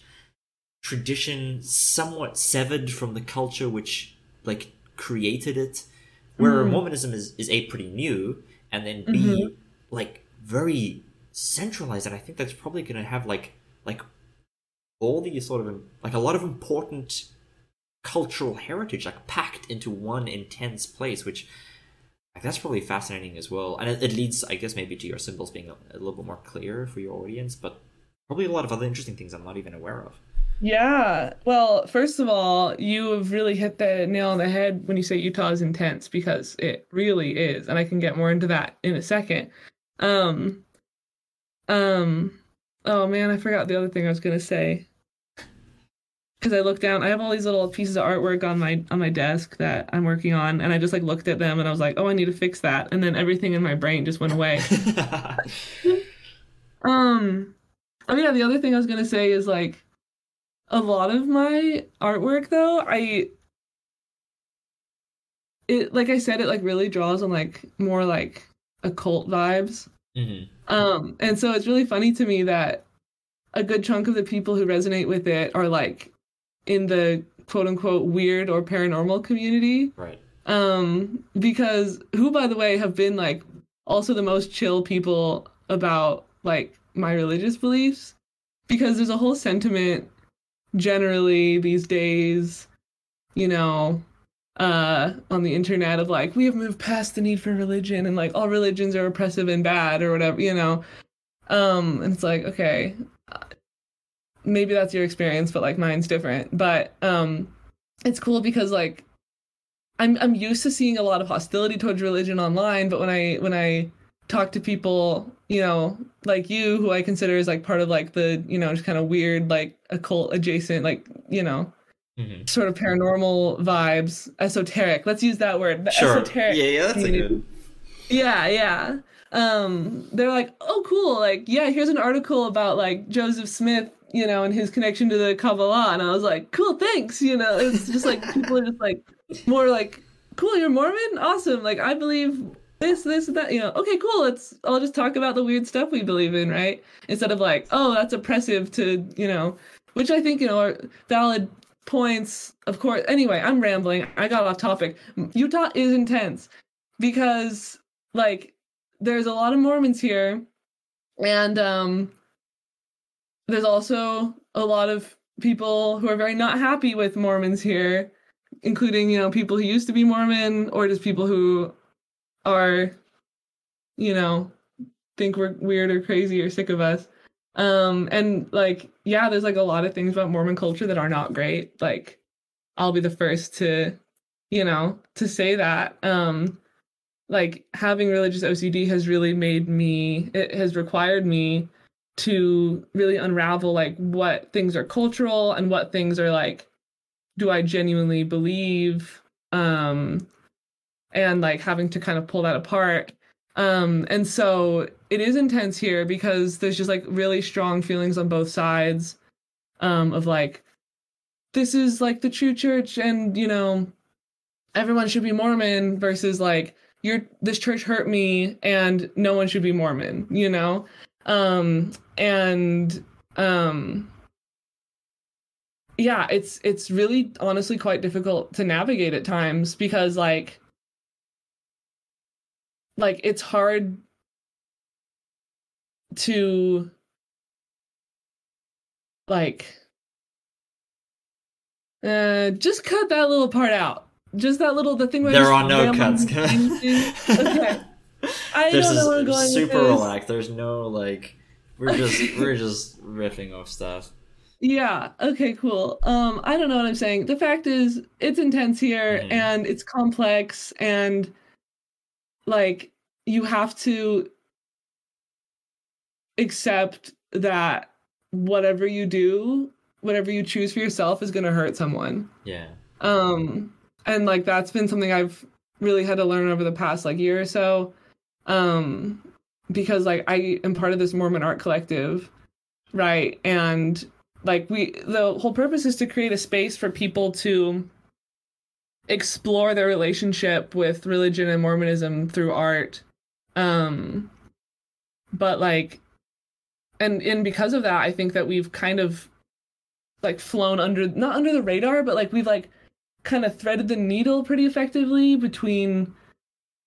[SPEAKER 1] tradition somewhat severed from the culture which like created it where
[SPEAKER 2] Mhm.
[SPEAKER 1] mormonism is, is a pretty new and then b
[SPEAKER 2] Mhm.
[SPEAKER 1] like very centralized and i think that's probably going to have like like all these sort of like a lot of important cultural heritage like packed into one intense place which like, that's probably fascinating as well and it, it leads i guess maybe to your symbols being a, a little bit more clear for your audience but probably a lot of other interesting things i'm not even aware of
[SPEAKER 2] Yeah. Well, first of all, you have really hit the nail on the head when you say Utah is intense because it really is, and I can get more into that in a second. Um um oh man, I forgot the other thing I was going to say. Cuz I looked down, I have all these little pieces of artwork on my on my desk that I'm working on and I just like looked at them and I was like, "Oh, I need to fix that." And then everything in my brain just went away. Um, oh yeah, the other thing I was gonna say is like a lot of my artwork though, I it like I said, it like really draws on like more like occult vibes.
[SPEAKER 1] Hmm
[SPEAKER 2] Um, and so it's really funny to me that a good chunk of the people who resonate with it are like in the quote unquote weird or paranormal community.
[SPEAKER 1] Right.
[SPEAKER 2] Um because who by the way have been like also the most chill people about like my religious beliefs? Because there's a whole sentiment generally these days you know uh on the internet of like we have moved past the need for religion and like all religions are oppressive and bad or whatever you know? Um and it's like okay uh, maybe that's your experience but like mine's different. But um it's cool because like I'm I'm used to seeing a lot of hostility towards religion online, but when I when I talk to people, you know, like you, who I consider as like part of like the you know just kind of weird like occult adjacent like you know
[SPEAKER 1] hmm
[SPEAKER 2] sort of paranormal vibes, esoteric. Let's use that word. the
[SPEAKER 1] sure
[SPEAKER 2] Esoteric.
[SPEAKER 1] yeah yeah that's a good
[SPEAKER 2] Yeah, yeah. Um, they're like, oh, cool. Like, yeah, here's an article about like Joseph Smith, you know, and his connection to the Kabbalah. And I was like, cool, thanks. You know, it's just like people are just like more like, cool, you're Mormon? Awesome. Like, I believe this, this, that. You know, okay, cool. Let's all just talk about the weird stuff we believe in, right? Instead of like, oh, that's oppressive to, you know, which I think, you know, are valid points, of course. Anyway, I'm rambling. I got off topic. Utah is intense because like there's a lot of Mormons here and um there's also a lot of people who are very not happy with Mormons here including you know people who used to be Mormon or just people who are you know think we're weird or crazy or sick of us um and like yeah there's like a lot of things about Mormon culture that are not great. Like I'll be the first to you know to say that. Um like having religious OCD has really made me it has required me to really unravel like what things are cultural and what things are like do I genuinely believe? Um and like having to kind of pull that apart um and so it is intense here because there's just like really strong feelings on both sides um of like this is like the true church and you know everyone should be Mormon versus like you're this church hurt me and no one should be Mormon, you know? Um and um yeah, it's it's really honestly quite difficult to navigate at times because like like it's hard to like uh just cut that little part out just that little the thing where
[SPEAKER 1] There are no cuts.
[SPEAKER 2] okay i
[SPEAKER 1] this
[SPEAKER 2] don't know where i'm
[SPEAKER 1] is
[SPEAKER 2] going
[SPEAKER 1] super relaxed. There's no like we're just we're just riffing off stuff.
[SPEAKER 2] Yeah. Okay, cool. Um, I don't know what I'm saying. The fact is it's intense here
[SPEAKER 1] Mhm.
[SPEAKER 2] and it's complex and like you have to accept that whatever you do, whatever you choose for yourself is going to hurt someone.
[SPEAKER 1] Yeah.
[SPEAKER 2] Um and like that's been something I've really had to learn over the past like year or so. Um because like I am part of this Mormon art collective, right? And like we the whole purpose is to create a space for people to explore their relationship with religion and Mormonism through art. Um but like and and because of that I think that we've kind of like flown under not under the radar but like we've like kind of threaded the needle pretty effectively between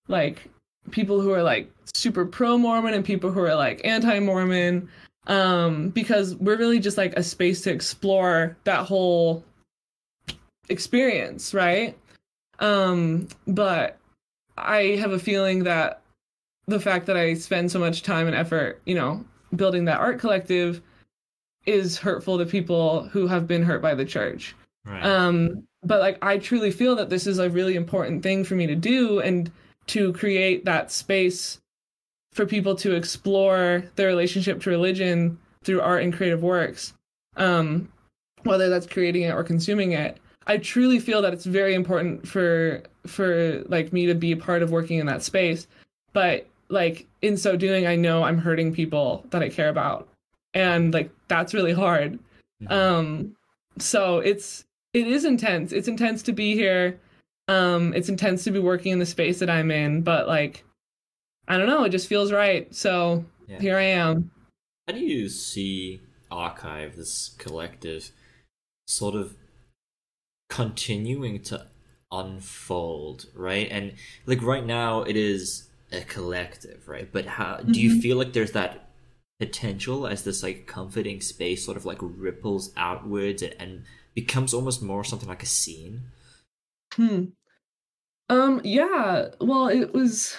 [SPEAKER 2] like people who are like super pro Mormon and people who are like anti Mormon um because we're really just like a space to explore that whole experience right um but i have a feeling that the fact that i spend so much time and effort you know building that art collective is hurtful to people who have been hurt by the church.
[SPEAKER 1] Right.
[SPEAKER 2] um but like i truly feel that this is a really important thing for me to do and to create that space for people to explore their relationship to religion through art and creative works. Um whether that's creating it or consuming it i truly feel that it's very important for for like me to be a part of working in that space. But like in so doing i know i'm hurting people that i care about. And like that's really hard.
[SPEAKER 1] Mhm.
[SPEAKER 2] um so it's it is intense. It's intense to be here. Um it's intense to be working in the space that i'm in. But like i don't know. It just feels right. So
[SPEAKER 1] Yeah.
[SPEAKER 2] here i am.
[SPEAKER 1] How do you see Arch-Hive, this collective, sort of continuing to unfold, right? And like right now, it is a collective, right? But how do you
[SPEAKER 2] Mhm.
[SPEAKER 1] feel like there's that potential as this like comforting space sort of like ripples outwards and, and becomes almost more something like a scene?
[SPEAKER 2] Hmm. Um, yeah. Well, it was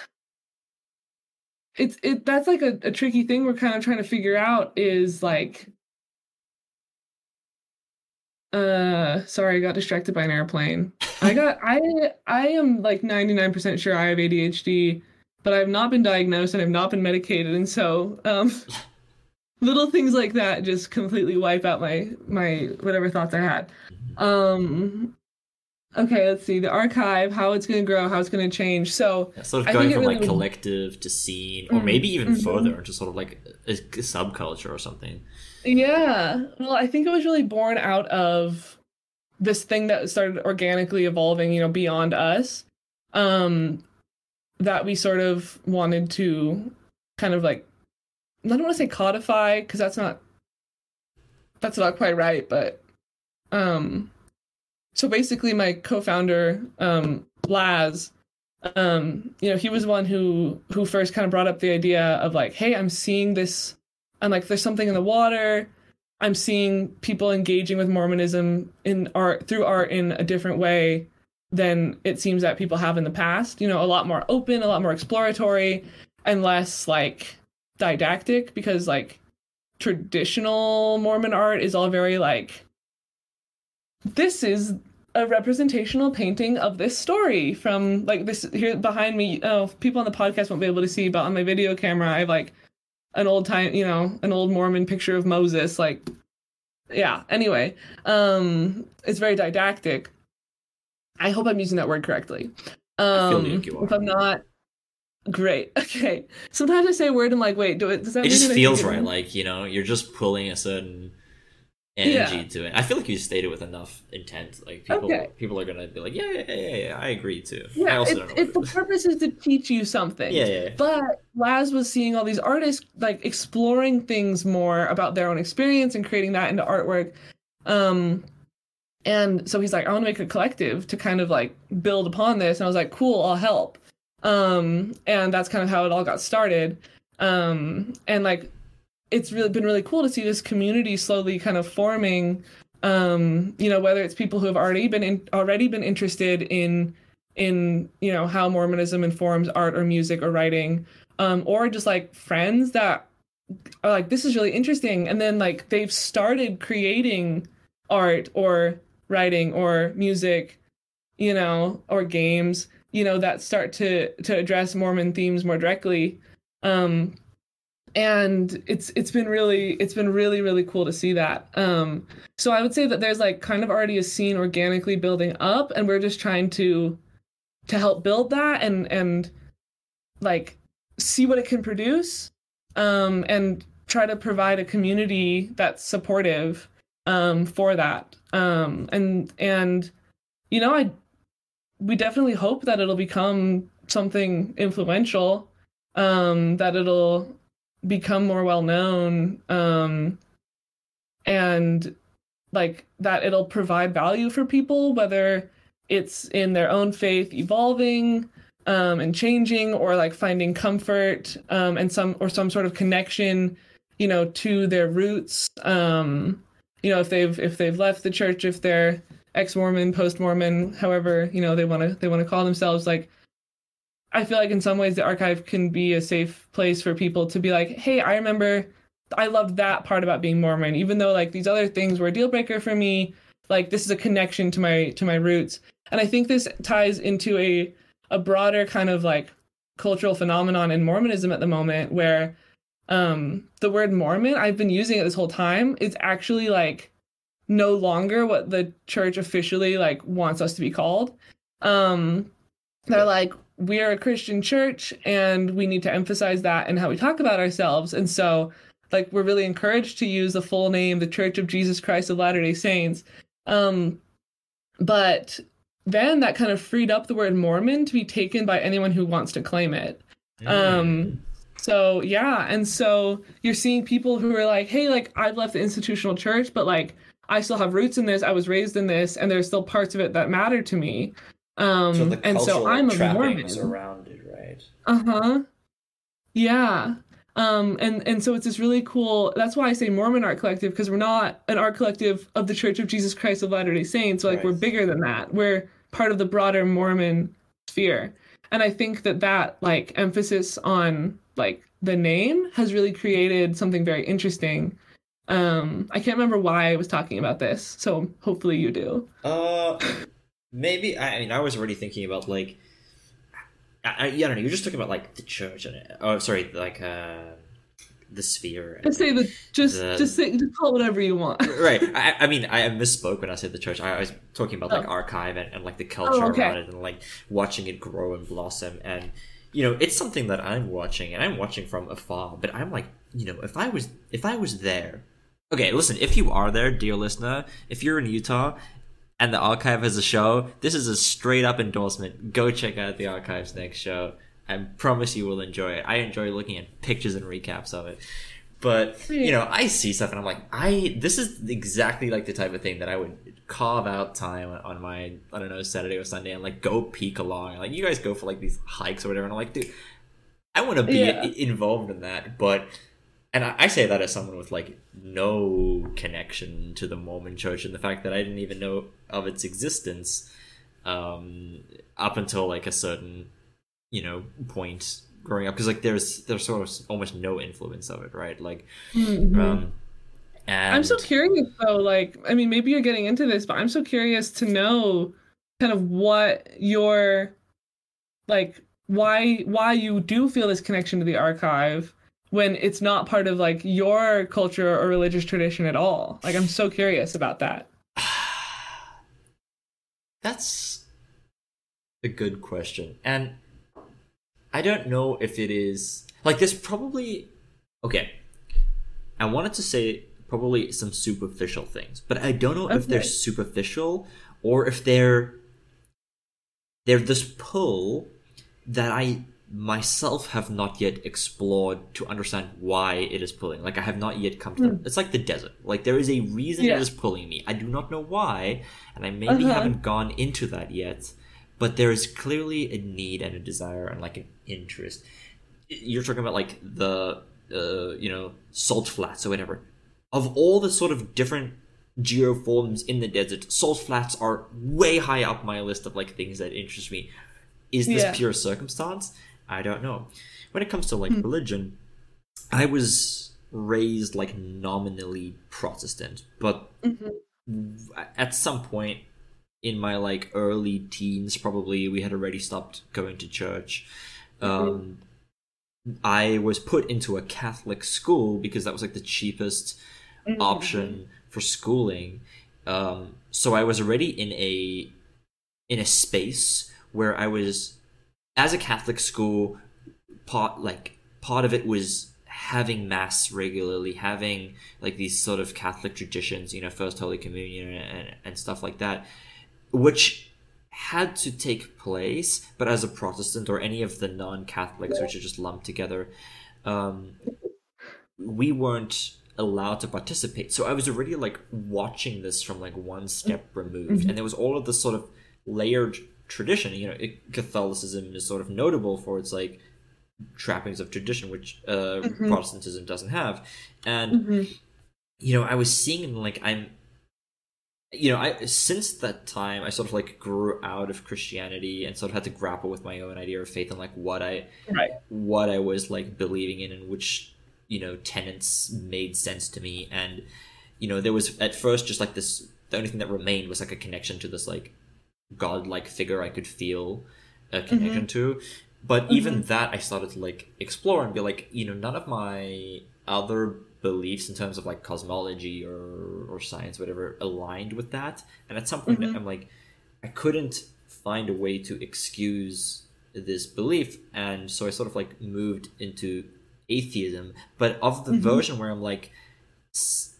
[SPEAKER 2] it's it that's like a, a tricky thing we're kind of trying to figure out is like uh sorry, I got distracted by an airplane. I got I I am like 99% sure I have ADHD, but I've not been diagnosed and I've not been medicated and so um little things like that just completely wipe out my my whatever thoughts I had. Um okay, let's see. The Arch-Hive, how it's going to grow, how it's going to change. So,
[SPEAKER 1] Yeah, sort of going from
[SPEAKER 2] really
[SPEAKER 1] like
[SPEAKER 2] would-
[SPEAKER 1] collective to scene, or
[SPEAKER 2] Mm,
[SPEAKER 1] maybe even
[SPEAKER 2] mhm.
[SPEAKER 1] further into sort of like a, a subculture or something.
[SPEAKER 2] Yeah. Well, I think it was really born out of this thing that started organically evolving, you know, beyond us. Um that we sort of wanted to kind of like I don't want to say codify because that's not that's not quite right, but um so basically my co-founder um Laz um you know he was one who who first kind of brought up the idea of like hey I'm seeing this I'm like there's something in the water I'm seeing people engaging with Mormonism in art through art in a different way than it seems that people have in the past. You know, a lot more open, a lot more exploratory, and less like didactic because like traditional Mormon art is all very like this is a representational painting of this story from like this here behind me. Oh, people on the podcast won't be able to see, but on my video camera, I have like an old time, you know, an old Mormon picture of Moses. Like, yeah. Anyway, um, it's very didactic. I hope I'm using that word correctly. Um,
[SPEAKER 1] like
[SPEAKER 2] if I'm not, great. Okay. Sometimes I say a word and like, wait, do it? Does that
[SPEAKER 1] It just
[SPEAKER 2] that
[SPEAKER 1] feels right. Like you know, you're just pulling a certain energy
[SPEAKER 2] Yeah.
[SPEAKER 1] to it. I feel like you stated with enough intent. Like people,
[SPEAKER 2] Okay.
[SPEAKER 1] people are gonna be like, yeah, yeah, yeah, yeah, yeah I agree too. I
[SPEAKER 2] Yeah,
[SPEAKER 1] also
[SPEAKER 2] it,
[SPEAKER 1] don't know.
[SPEAKER 2] it, the purpose is to teach you something.
[SPEAKER 1] yeah, yeah, yeah.
[SPEAKER 2] But Laz was seeing all these artists like exploring things more about their own experience and creating that into artwork. Um, and so he's like, I want to make a collective to kind of like build upon this. And I was like, cool, I'll help. Um, and that's kind of how it all got started. Um, and like, it's really been really cool to see this community slowly kind of forming. Um, you know, whether it's people who have already been in, already been interested in in you know how Mormonism informs art or music or writing, um, or just like friends that are like this is really interesting, and then like they've started creating art or writing or music, you know, or games, you know, that start to to address Mormon themes more directly. Um, and it's it's been really it's been really really cool to see that. Um, so I would say that there's like kind of already a scene organically building up, and we're just trying to to help build that and and like see what it can produce um and try to provide a community that's supportive um for that um and and you know i we definitely hope that it'll become something influential um that it'll become more well known um and like that it'll provide value for people whether it's in their own faith evolving um, and changing or like finding comfort um, and some or some sort of connection you know to their roots. Um, you know if they've if they've left the church if they're ex-mormon post-mormon however you know they want to they want to call themselves like i feel like in some ways the Arch-Hive can be a safe place for people to be like hey i remember i loved that part about being mormon even though like these other things were a deal breaker for me like this is a connection to my to my roots. And i think this ties into a a broader kind of like cultural phenomenon in mormonism at the moment where um the word mormon i've been using it this whole time is actually like no longer what the church officially like wants us to be called. Um they're like we're a christian church and we need to emphasize that in how we talk about ourselves. And so like we're really encouraged to use the full name the church of jesus christ of latter day saints. Um but then that kind of freed up the word mormon to be taken by anyone who wants to claim it. Um so yeah. And so you're seeing people who are like hey like i've left the institutional church but like i still have roots in this. I was raised in this and there's still parts of it that matter to me um
[SPEAKER 1] so the
[SPEAKER 2] and so i'm a mormon.
[SPEAKER 1] around it, right?
[SPEAKER 2] uh-huh. Yeah. Um and and so it's this really cool that's why i say mormon art collective because we're not an art collective of the church of jesus christ of latter day saints. Like
[SPEAKER 1] Right.
[SPEAKER 2] we're bigger than that. We're part of the broader mormon sphere. And i think that that like emphasis on like the name has really created something very interesting. Um i can't remember why i was talking about this so hopefully you do.
[SPEAKER 1] Uh, maybe. I, I mean, I was already thinking about like, I, I, don't know. You're just talking about like the church and oh, sorry, like uh, the sphere. and-
[SPEAKER 2] just say the just
[SPEAKER 1] The-
[SPEAKER 2] just say just call whatever you want
[SPEAKER 1] right. I, I mean, I misspoke when I said the church. I, I was talking about like
[SPEAKER 2] Oh.
[SPEAKER 1] Arch-Hive and, and like the culture
[SPEAKER 2] Oh, okay.
[SPEAKER 1] around it and like watching it grow and blossom. And you know, it's something that I'm watching and I'm watching from afar. But I'm like, you know, if I was if I was there. Okay, listen. If you are there, dear listener, if you're in Utah and the Arch-Hive has a show, this is a straight up endorsement. Go check out the Arch-Hive's next show. I promise you will enjoy it. I enjoy looking at pictures and recaps of it. But hmm. you know, I see stuff and I'm like, I this is exactly like the type of thing that I would carve out time on my I don't know Saturday or Sunday and like go peek along. Like you guys go for like these hikes or whatever, and I'm like, dude, I want to be
[SPEAKER 2] Yeah.
[SPEAKER 1] involved in that, but and I, I say that as someone with like no connection to the Mormon Church and the fact that I didn't even know of its existence um, up until like a certain you know point growing up because like there's there's sort of almost no influence of it, right? Like,
[SPEAKER 2] Mhm.
[SPEAKER 1] um, and
[SPEAKER 2] I'm so curious though, like I mean maybe you're getting into this, but I'm so curious to know kind of what your like why why you do feel this connection to the Arch-Hive when it's not part of like your culture or religious tradition at all. Like I'm so curious about that.
[SPEAKER 1] That's a good question. And I don't know if it is like there's probably okay. I wanted to say probably some superficial things, but I don't know if they're superficial or if they're they're this pull that I myself have not yet explored to understand why it is pulling. Like I have not yet come to that. it's like the desert. Like there is a reason.
[SPEAKER 2] Yeah.
[SPEAKER 1] it is pulling me. I do not know why, and I maybe
[SPEAKER 2] Uh-huh.
[SPEAKER 1] haven't gone into that yet. But there is clearly a need and a desire and like an interest. You're talking about like the uh, you know salt flats or whatever. Of all the sort of different geoforms in the desert, salt flats are way high up my list of like things that interest me. Is this
[SPEAKER 2] Yeah.
[SPEAKER 1] pure circumstance? I don't know. When it comes to like religion, I was raised like nominally Protestant, but at some point in my like early teens, probably we had already stopped going to church. Um, I was put into a Catholic school because that was like the cheapest option for schooling. Um, so I was already in a in a space where I was as a Catholic school part like part of it was having mass regularly having like these sort of catholic traditions you know first holy communion and, and stuff like that which had to take place but as a protestant or any of the non-catholics which are just lumped together um, we weren't allowed to participate. So i was already like watching this from like one step removed and there was all of this sort of layered tradition you know it, catholicism is sort of notable for its like trappings of tradition which uh, protestantism doesn't have. And you know i was seeing like i'm you know i since that time i sort of like grew out of christianity and sort of had to grapple with my own idea of faith and like what i
[SPEAKER 2] Right.
[SPEAKER 1] what i was like believing in and which you know tenets made sense to me. And you know there was at first just like this the only thing that remained was like a connection to this like godlike figure i could feel a mm-hmm. connection to. But mm-hmm. even that i started to like explore and be like you know none of my other beliefs in terms of like cosmology or or science whatever aligned with that. And at some point mm-hmm. i'm like i couldn't find a way to excuse this belief. And so i sort of like moved into atheism. But of the version where i'm like s-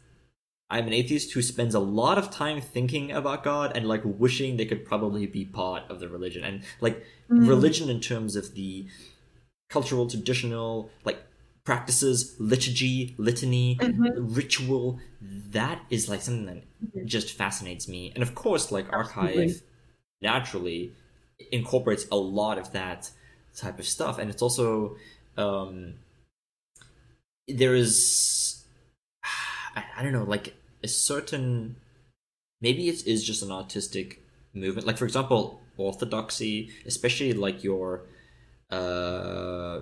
[SPEAKER 1] i'm an atheist who spends a lot of time thinking about god and like wishing they could probably be part of the religion. And like mm-hmm. religion in terms of the cultural traditional like practices liturgy litany mm-hmm. ritual that is like something that mm-hmm. just fascinates me. And of course like
[SPEAKER 2] Arch-Hive
[SPEAKER 1] naturally incorporates a lot of that type of stuff. And it's also um there is I, I don't know like a certain maybe it is just an artistic movement. Like for example orthodoxy especially like your uh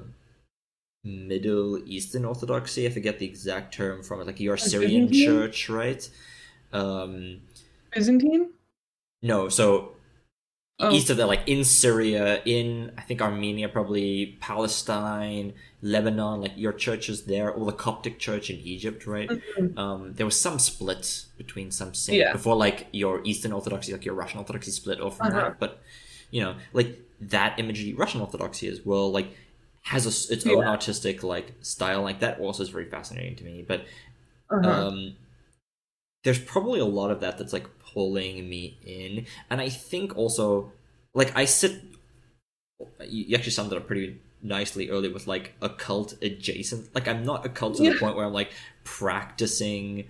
[SPEAKER 1] middle eastern orthodoxy i forget the exact term from it like your syrian church right? Um
[SPEAKER 2] Byzantine?
[SPEAKER 1] no so
[SPEAKER 2] Oh.
[SPEAKER 1] east of that like in syria in i think armenia probably palestine lebanon like your churches there or the coptic church in egypt right um there was some split between some saint
[SPEAKER 2] Mm-hmm. Yeah.
[SPEAKER 1] before like your eastern orthodoxy like your russian orthodoxy split off from
[SPEAKER 2] Uh-huh.
[SPEAKER 1] that but you know like that imagery russian orthodoxy as well like has a its own artistic like style like that also is very fascinating to me but
[SPEAKER 2] Uh-huh.
[SPEAKER 1] um there's probably a lot of that that's like pulling me in and i think also like i sit you actually summed it up pretty nicely earlier with like occult adjacent like i'm not occult to the point where i'm like practicing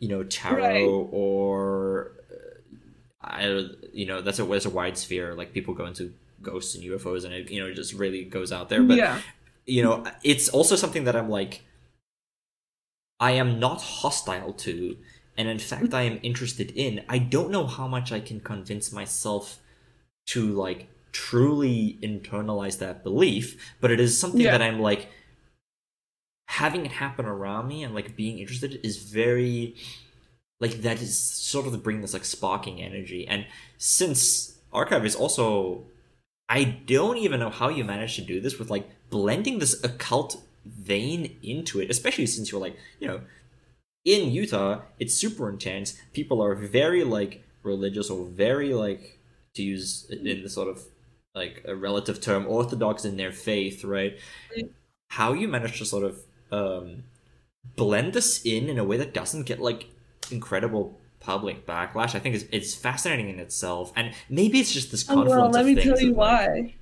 [SPEAKER 1] you know tarot
[SPEAKER 2] Right.
[SPEAKER 1] or uh, i you know that's a that's a wide sphere like people go into ghosts and ufos and it you know it just really goes out there but
[SPEAKER 2] yeah.
[SPEAKER 1] you know it's also something that i'm like i am not hostile to and in fact i am interested in i don't know how much i can convince myself to like truly internalize that belief but it is something
[SPEAKER 2] Yeah.
[SPEAKER 1] that i'm like having it happen around me and like being interested is very like that is sort of the bring this like sparking energy and since Arch-Hive is also i don't even know how you managed to do this with like blending this occult vein into it especially since you're like you know in utah it's super intense people are very like religious or very like to use in the sort of like a relative term orthodox in their faith right how you manage to sort of um blend this in in a way that doesn't get like incredible public backlash. I think is it's fascinating in itself, and maybe it's just this
[SPEAKER 2] Oh, well, let me tell you
[SPEAKER 1] that, like-
[SPEAKER 2] why.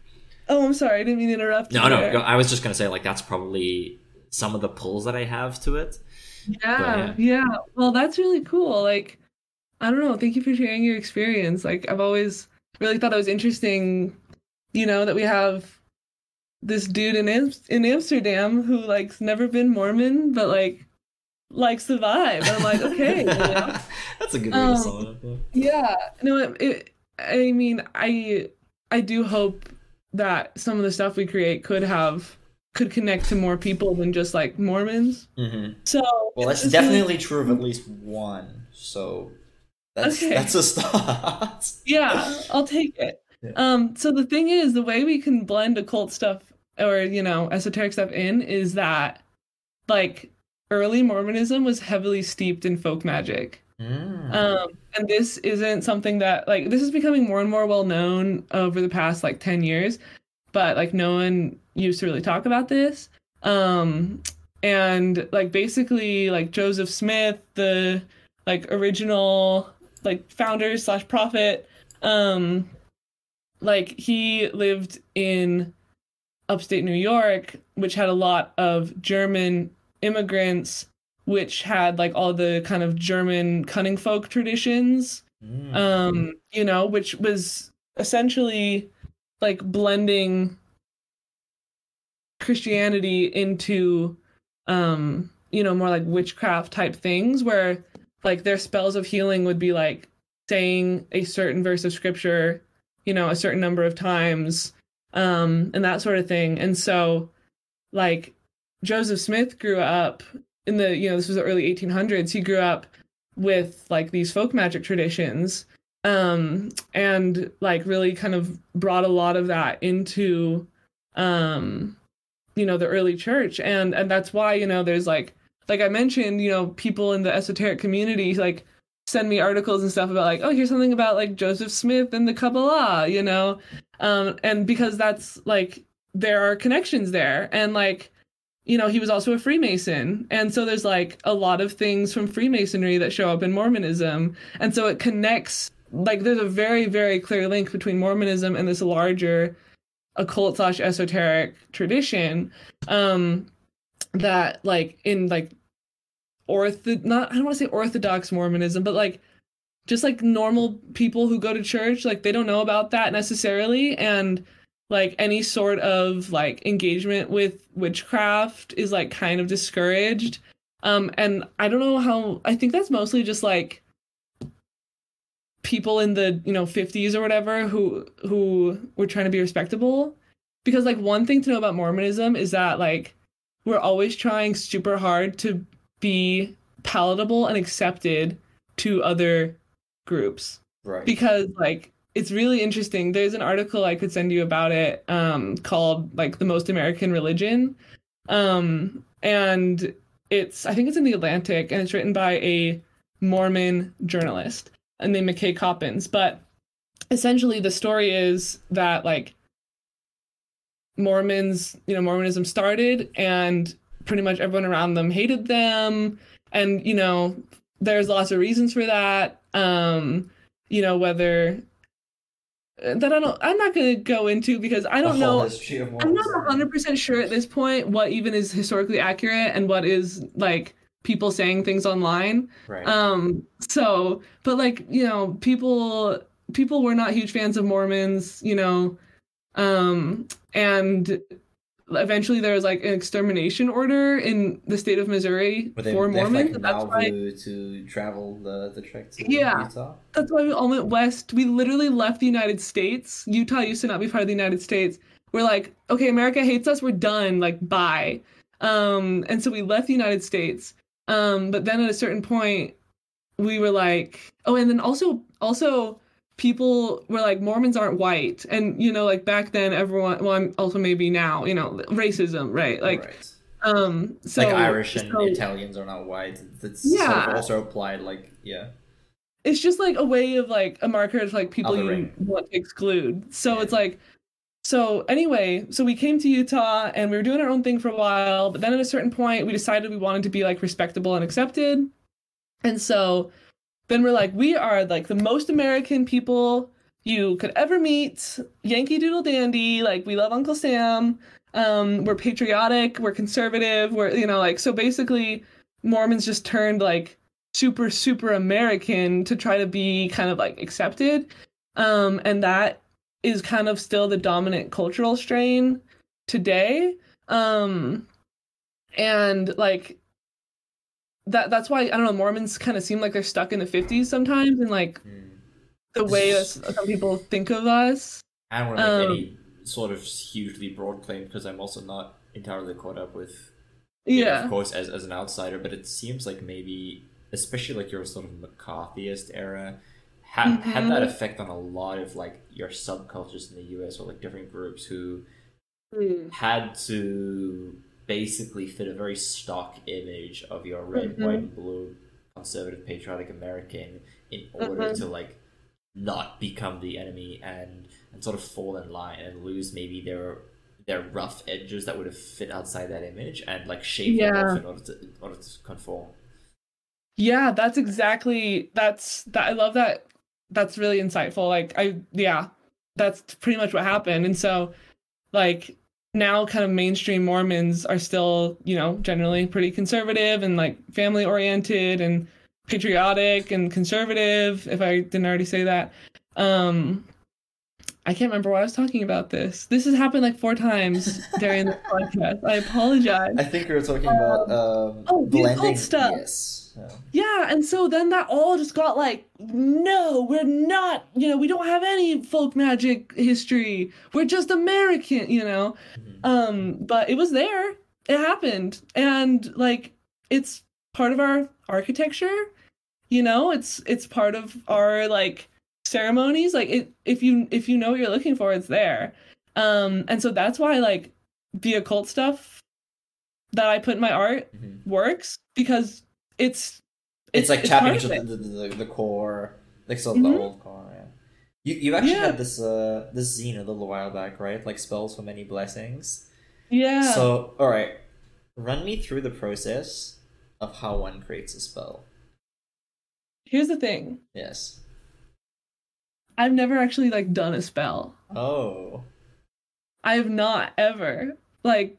[SPEAKER 2] Oh, I'm sorry. I didn't mean to interrupt.
[SPEAKER 1] No,
[SPEAKER 2] you
[SPEAKER 1] no,
[SPEAKER 2] there.
[SPEAKER 1] I was just gonna say like that's probably some of the pulls that I have to it.
[SPEAKER 2] Yeah, yeah. Well, that's really cool. Like, I don't know. Thank you for sharing your experience. Like, I've always really thought it was interesting, you know, that we have this dude in Am- in Amsterdam who like's never been Mormon, but like likes the vibe. I'm like, okay, you know?
[SPEAKER 1] that's a good way
[SPEAKER 2] Um,
[SPEAKER 1] to sum it up. yeah.
[SPEAKER 2] yeah. No, it, it. I mean, I I do hope that some of the stuff we create could have could connect to more people than just like Mormons.
[SPEAKER 1] Mhm.
[SPEAKER 2] So
[SPEAKER 1] Well, that's definitely true of at least one. So that's
[SPEAKER 2] Okay.
[SPEAKER 1] that's a start.
[SPEAKER 2] yeah i'll take it
[SPEAKER 1] Yeah.
[SPEAKER 2] um so the thing is the way we can blend occult stuff or you know esoteric stuff in is that like early mormonism was heavily steeped in folk magic
[SPEAKER 1] Mm.
[SPEAKER 2] um and this isn't something that like this is becoming more and more well known over the past like 10 years but like no one used to really talk about this um and like basically like joseph smith the like original like founder slash prophet um like he lived in upstate new york which had a lot of german immigrants which had like all the kind of german cunning folk traditions
[SPEAKER 1] Mm.
[SPEAKER 2] um you know which was essentially like blending christianity into um you know more like witchcraft type things where like their spells of healing would be like saying a certain verse of scripture you know a certain number of times um and that sort of thing. And so like joseph smith grew up in the you know this was the early 1800s he grew up with like these folk magic traditions um and like really kind of brought a lot of that into um you know the early church. And and that's why you know there's like like i mentioned you know people in the esoteric community like send me articles and stuff about like oh here's something about like joseph smith and the kabbalah you know? Um and because that's like there are connections there. And like you know he was also a freemason. And so there's like a lot of things from freemasonry that show up in mormonism. And so it connects like there's a very very clear link between mormonism and this larger occult slash esoteric tradition um that like in like ortho not i don't want to say orthodox mormonism but like just like normal people who go to church like they don't know about that necessarily and like any sort of like engagement with witchcraft is like kind of discouraged. Um and i don't know how i think that's mostly just like people in the you know 50s or whatever who who were trying to be respectable. Because like one thing to know about mormonism is that like we're always trying super hard to be palatable and accepted to other groups.
[SPEAKER 1] Right.
[SPEAKER 2] because like it's really interesting. There's an article i could send you about it um called like the most american religion. Um and it's i think it's in the atlantic and it's written by a mormon journalist named mckay coppins. But essentially the story is that like mormons you know mormonism started and pretty much everyone around them hated them. And you know there's lots of reasons for that. Um you know whether that I don't I'm not going to go into because I don't know. I'm not
[SPEAKER 1] Mormonism.
[SPEAKER 2] 100% sure at this point what even is historically accurate and what is like people saying things online
[SPEAKER 1] Right.
[SPEAKER 2] um so but like you know people people were not huge fans of mormons you know um and eventually there was like an extermination order in the state of missouri
[SPEAKER 1] they,
[SPEAKER 2] for mormons
[SPEAKER 1] like,
[SPEAKER 2] that's why
[SPEAKER 1] to travel the, the trek to
[SPEAKER 2] Yeah.
[SPEAKER 1] Utah.
[SPEAKER 2] that's why we all went west. We literally left the United States. Utah used to not be part of the United States. We're like, okay, America hates us. We're done. Like, bye. Um, and so we left the United States. Um, but then at a certain point, we were like, oh, and then also, also, people were like, Mormons aren't white, and you know, like back then, everyone, well, I'm also maybe now, you know, racism, right? Like,
[SPEAKER 1] right.
[SPEAKER 2] um, so
[SPEAKER 1] like Irish and
[SPEAKER 2] so-
[SPEAKER 1] Italians are not white. That's sort
[SPEAKER 2] Yeah.
[SPEAKER 1] of also applied. Like yeah,
[SPEAKER 2] it's just like a way of like a marker of like people you want to exclude. So
[SPEAKER 1] Yeah.
[SPEAKER 2] it's like so anyway, so we came to Utah and we were doing our own thing for a while, but then at a certain point we decided we wanted to be like respectable and accepted. And so then we're like, we are like the most American people you could ever meet. Yankee Doodle Dandy, like we love Uncle Sam. Um, we're patriotic, we're conservative, we're you know, like so basically Mormons just turned like super, super American to try to be kind of like accepted. Um, and that is kind of still the dominant cultural strain today. Um, and like that that's why I don't know Mormons kind of seem like they're stuck in the 50s sometimes and like
[SPEAKER 1] Mm.
[SPEAKER 2] the way that some people think of us.
[SPEAKER 1] I don't want to make
[SPEAKER 2] Um,
[SPEAKER 1] any sort of hugely broad claim because I'm also not entirely caught up with
[SPEAKER 2] Yeah.
[SPEAKER 1] of course, as, as an outsider, but it seems like maybe, especially like your sort of McCarthyist era, had had that
[SPEAKER 2] Mhm.
[SPEAKER 1] effect on a lot of like your subcultures in the U.S. or like different groups who
[SPEAKER 2] Mm.
[SPEAKER 1] had to basically fit a very stock image of your red,
[SPEAKER 2] Mhm.
[SPEAKER 1] white, and blue conservative patriotic American in order
[SPEAKER 2] Mhm.
[SPEAKER 1] to like not become the enemy and and sort of fall in line and lose maybe their their rough edges that would have fit outside that image and like shave them
[SPEAKER 2] Yeah.
[SPEAKER 1] off in order to in order to conform.
[SPEAKER 2] Yeah, that's exactly that's that I love that that's really insightful. Like I yeah, that's pretty much what happened. And so like now kind of mainstream Mormons are still, you know, generally pretty conservative and like family oriented and patriotic and conservative if I didn't already say that. Um I can't remember why I was talking about this. This has happened like four times during the podcast. I apologize.
[SPEAKER 1] I think we were talking about um,
[SPEAKER 2] oh, the occult stuff.
[SPEAKER 1] Yes. Yeah.
[SPEAKER 2] Yeah, and so then that all just got like, no, we're not, you know, we don't have any folk magic history. We're just American, you know.
[SPEAKER 1] Mhm.
[SPEAKER 2] Um, but it was there. It happened. And like it's part of our architecture, you know, it's it's part of our like ceremonies. Like it if you if you know what you're looking for, it's there. Um, and so that's why like the occult stuff that I put in my art
[SPEAKER 1] Mhm.
[SPEAKER 2] works because it's
[SPEAKER 1] It's, like
[SPEAKER 2] part
[SPEAKER 1] tapping into the, the, the, core, like of
[SPEAKER 2] Mhm.
[SPEAKER 1] the old core. Yeah. You you actually
[SPEAKER 2] Yeah.
[SPEAKER 1] had this uh this zine a little while back, right? Like spells for many blessings.
[SPEAKER 2] yeah
[SPEAKER 1] So all right, run me through the process of how one creates a spell.
[SPEAKER 2] here's the thing
[SPEAKER 1] Yes.
[SPEAKER 2] i've never actually like done a spell
[SPEAKER 1] Oh.
[SPEAKER 2] i have not ever like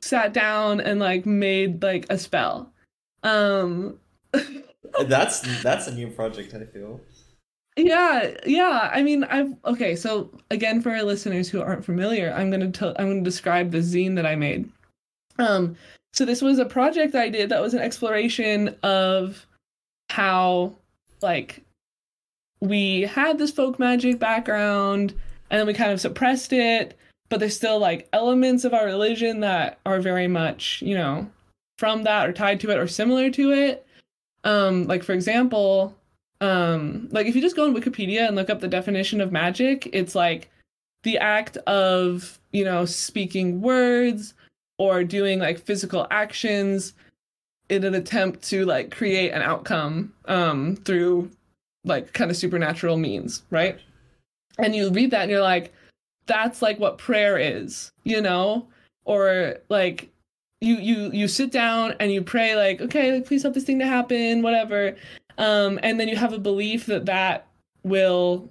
[SPEAKER 2] sat down and like made like a spell um
[SPEAKER 1] That's that's a new project. I feel.
[SPEAKER 2] yeah yeah i mean i've okay so again for our listeners who aren't familiar i'm gonna tell i'm gonna describe the zine that i made um so this was a project i did that was an exploration of how like we had this folk magic background and then we kind of suppressed it but there's still like elements of our religion that are very much you know from that or tied to it or similar to it. Um like for example um like if you just go on wikipedia and look up the definition of magic it's like the act of you know speaking words or doing like physical actions in an attempt to like create an outcome um through like kind of supernatural means right? And you read that and you're like that's like what prayer is you know? Or like you you you sit down and you pray like okay like, please help this thing to happen whatever. Um and then you have a belief that that will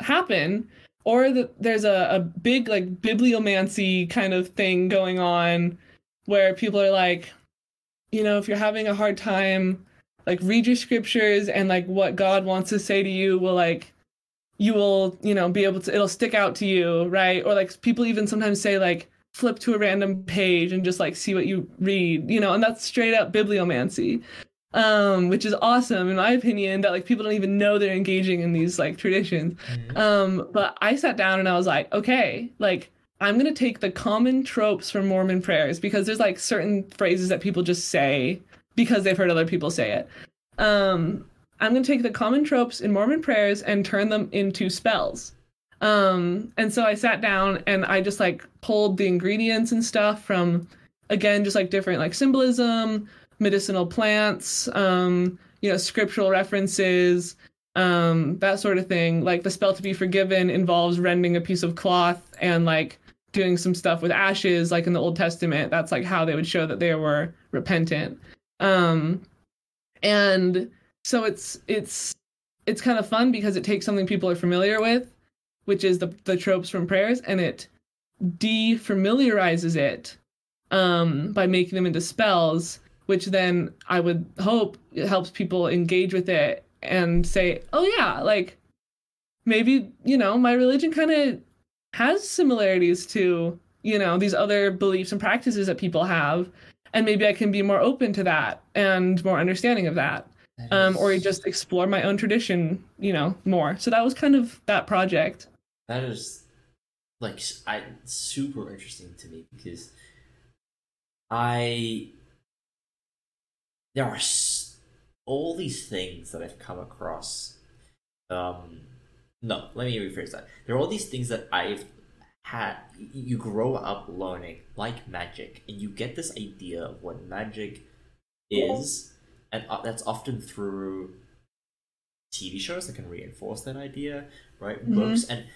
[SPEAKER 2] happen or that there's a, a big like bibliomancy kind of thing going on where people are like you know if you're having a hard time like read your scriptures and like what god wants to say to you will like you will you know be able to it'll stick out to you right? Or like people even sometimes say like flip to a random page and just like see what you read you know and that's straight up bibliomancy um which is awesome in my opinion that like people don't even know they're engaging in these like traditions. Um but i sat down and i was like okay like i'm gonna take the common tropes from mormon prayers because there's like certain phrases that people just say because they've heard other people say it. Um i'm gonna take the common tropes in mormon prayers and turn them into spells um and so i sat down and i just like pulled the ingredients and stuff from again just like different like symbolism medicinal plants um you know scriptural references um, that sort of thing. Like the spell to be forgiven involves rending a piece of cloth and like doing some stuff with ashes, like in the Old Testament. That's like how they would show that they were repentant. Um, and so it's it's it's kind of fun because it takes something people are familiar with, which is the the tropes from prayers, and it defamiliarizes it um, by making them into spells, which then I would hope it helps people engage with it and say, oh yeah, like maybe, you know, my religion kind of has similarities to, you know, these other beliefs and practices that people have. And maybe I can be more open to that and more understanding of that. that um, or just explore my own tradition, you know, more. So that was kind of that project.
[SPEAKER 1] That is like I super interesting to me because I there are all these things that I've come across. Um, no, let me rephrase that. There are all these things that I've had. You grow up learning, like magic, and you get this idea of what magic is, and uh, that's often through TV shows that can reinforce that idea, right? Mm-hmm. Books and